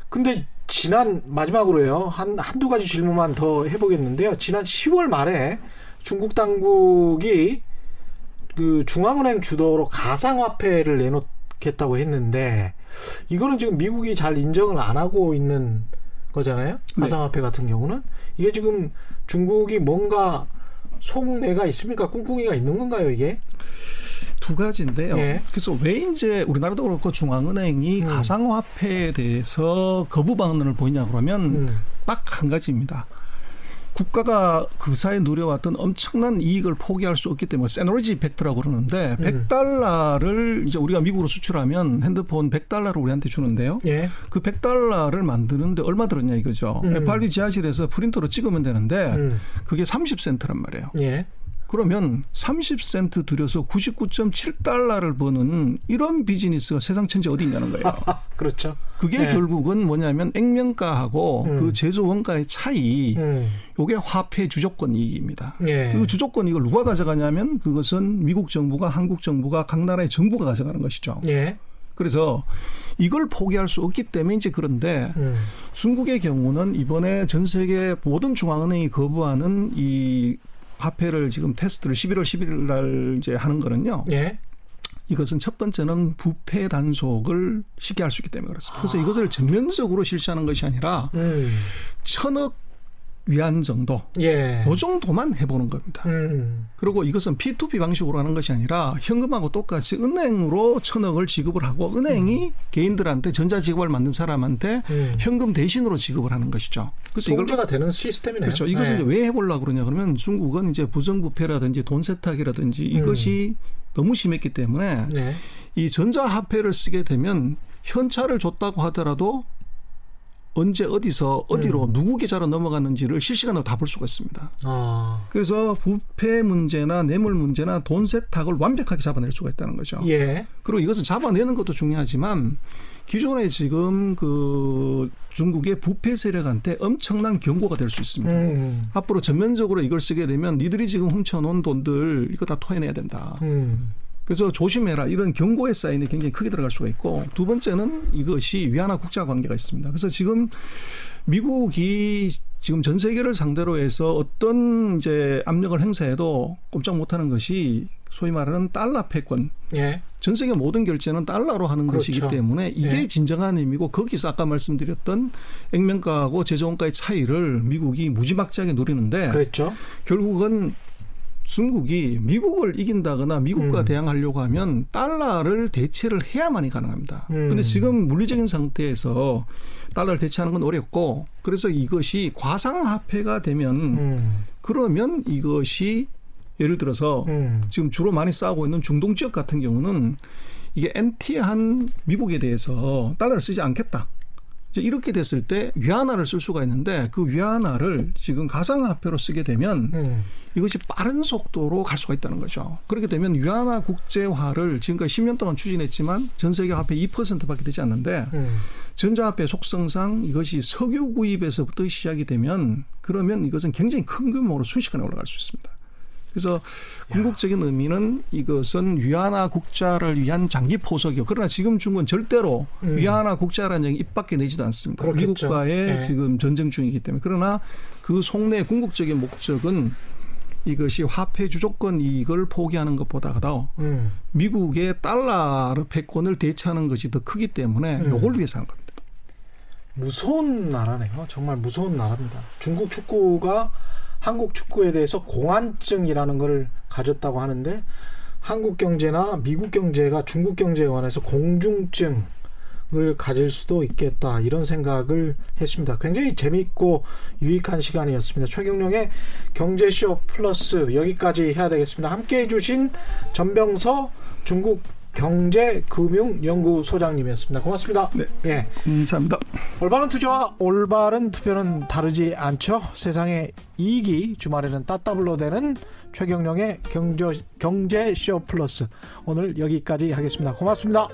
근데 지난 마지막으로요. 한 한두 가지 질문만 더 해보겠는데요. 지난 10월 말에 중국 당국이 그 중앙은행 주도로 가상화폐를 내놓겠다고 했는데 이거는 지금 미국이 잘 인정을 안 하고 있는 거잖아요. 네. 가상화폐 같은 경우는 이게 지금 중국이 뭔가 속내가 있습니까? 꿍꿍이가 있는 건가요, 이게? 두 가지인데요. 예. 그래서 왜 이제 우리나라도 그렇고 중앙은행이 음. 가상화폐에 대해서 거부 반응을 보이냐 그러면 음. 딱한 가지입니다. 국가가 그 사이에 누려왔던 엄청난 이익을 포기할 수 없기 때문에 세너리지 이펙트라고 그러는데 음. 100달러를 이제 우리가 미국으로 수출하면 핸드폰 100달러를 우리한테 주는데요. 예. 그 100달러를 만드는데 얼마 들었냐 이거죠. 음. FRB 지하실에서 프린터로 찍으면 되는데 음. 그게 30센트란 말이에요. 예. 그러면 30센트 들여서 99.7달러를 버는 이런 비즈니스가 세상 천지 어디 있냐는 거예요. 그렇죠. 그게 네. 결국은 뭐냐면 액면가하고 음. 그 제조 원가의 차이, 음. 요게 화폐 주조권 이익입니다. 예. 그 주조권 이익을 누가 가져가냐면 그것은 미국 정부가 한국 정부가 각 나라의 정부가 가져가는 것이죠. 예. 그래서 이걸 포기할 수 없기 때문에 이제 그런데 음. 중국의 경우는 이번에 전 세계 모든 중앙은행이 거부하는 이 화폐를 지금 테스트를 11월 11일 날 이제 하는 거는요. 예. 이것은 첫 번째는 부패 단속을 쉽게 할 수 있기 때문에 그렇습니다. 그래서 이것을 전면적으로 실시하는 것이 아니라 음. 천억 위안 정도, 예. 그 정도만 해보는 겁니다. 음. 그리고 이것은 P2P 방식으로 하는 것이 아니라 현금하고 똑같이 은행으로 천억을 지급을 하고 은행이 개인들한테 전자지급을 만든 사람한테 음. 현금 대신으로 지급을 하는 것이죠. 그래서 이걸 통제가 되는 시스템이네요. 그렇죠. 이것을 예. 이제 왜 해보려고 그러냐 그러면 중국은 이제 부정부패라든지 돈 세탁이라든지 이것이 너무 심했기 때문에 네. 이 전자화폐를 쓰게 되면 현찰을 줬다고 하더라도 언제 어디서 어디로 누구 계좌로 넘어갔는지를 실시간으로 다 볼 수가 있습니다. 아. 그래서 부패 문제나 뇌물 문제나 돈 세탁을 완벽하게 잡아낼 수가 있다는 거죠. 예. 그리고 이것을 잡아내는 것도 중요하지만 기존에 지금 그 중국의 부패 세력한테 엄청난 경고가 될 수 있습니다. 음. 앞으로 전면적으로 이걸 쓰게 되면 니들이 지금 훔쳐놓은 돈들 이거 다 토해내야 된다. 음. 그래서 조심해라 이런 경고의 사인이 굉장히 크게 들어갈 수가 있고 두 번째는 이것이 위안화 국자 관계가 있습니다. 그래서 지금 미국이 지금 전 세계를 상대로 해서 어떤 이제 압력을 행사해도 꼼짝 못하는 것이 소위 말하는 달러 패권. 예. 전 세계 모든 결제는 달러로 하는 그렇죠. 것이기 때문에 이게 예. 진정한 의미고 거기서 아까 말씀드렸던 액면가하고 제조원가의 차이를 미국이 무지막지하게 누리는데 그랬죠. 결국은 중국이 미국을 이긴다거나 미국과 음. 대항하려고 하면 달러를 대체를 해야만이 가능합니다. 음. 근데 지금 물리적인 상태에서 달러를 대체하는 건 어렵고 그래서 이것이 과상화폐가 되면 음. 그러면 이것이 예를 들어서 음. 지금 주로 많이 싸우고 있는 중동 지역 같은 경우는 이게 MT한 미국에 대해서 달러를 쓰지 않겠다. 이제 이렇게 됐을 때 위안화를 쓸 수가 있는데 그 위안화를 지금 가상화폐로 쓰게 되면 음. 이것이 빠른 속도로 갈 수가 있다는 거죠. 그렇게 되면 위안화 국제화를 지금까지 10년 동안 추진했지만 전 세계 화폐 2%밖에 되지 않는데 음. 전자화폐 속성상 이것이 석유 구입에서부터 시작이 되면 그러면 이것은 굉장히 큰 규모로 순식간에 올라갈 수 있습니다. 그래서 궁극적인 의미는 이것은 위안화 국자를 위한 장기 포석이요. 그러나 지금 중국은 절대로 음. 위안화 국자라는 얘기 입 밖에 내지도 않습니다. 그렇겠죠. 미국과의 네. 지금 전쟁 중이기 때문에 그러나 그 속내 궁극적인 목적은 이것이 화폐 주조권 이익을 포기하는 것보다도 음. 미국의 달러 패권을 대체하는 것이 더 크기 때문에 음. 요걸 위해서 하는 겁니다. 무서운 나라네요. 정말 무서운 나라입니다. 중국 축구가 한국 축구에 대해서 공안증이라는 걸 가졌다고 하는데 한국 경제나 미국 경제가 중국 경제에 관해서 공중증 을 가질 수도 있겠다 이런 생각을 했습니다. 굉장히 재미있고 유익한 시간이었습니다. 최경룡의 경제쇼 플러스 여기까지 해야 되겠습니다. 함께해 주신 전병서 중국 경제금융연구소장님이었습니다. 고맙습니다. 네. 예. 감사합니다. 올바른 투자와 올바른 투표는 다르지 않죠. 세상의 이익이 주말에는 따따블로 되는 최경령의 경제, 경제쇼 플러스. 오늘 여기까지 하겠습니다. 고맙습니다.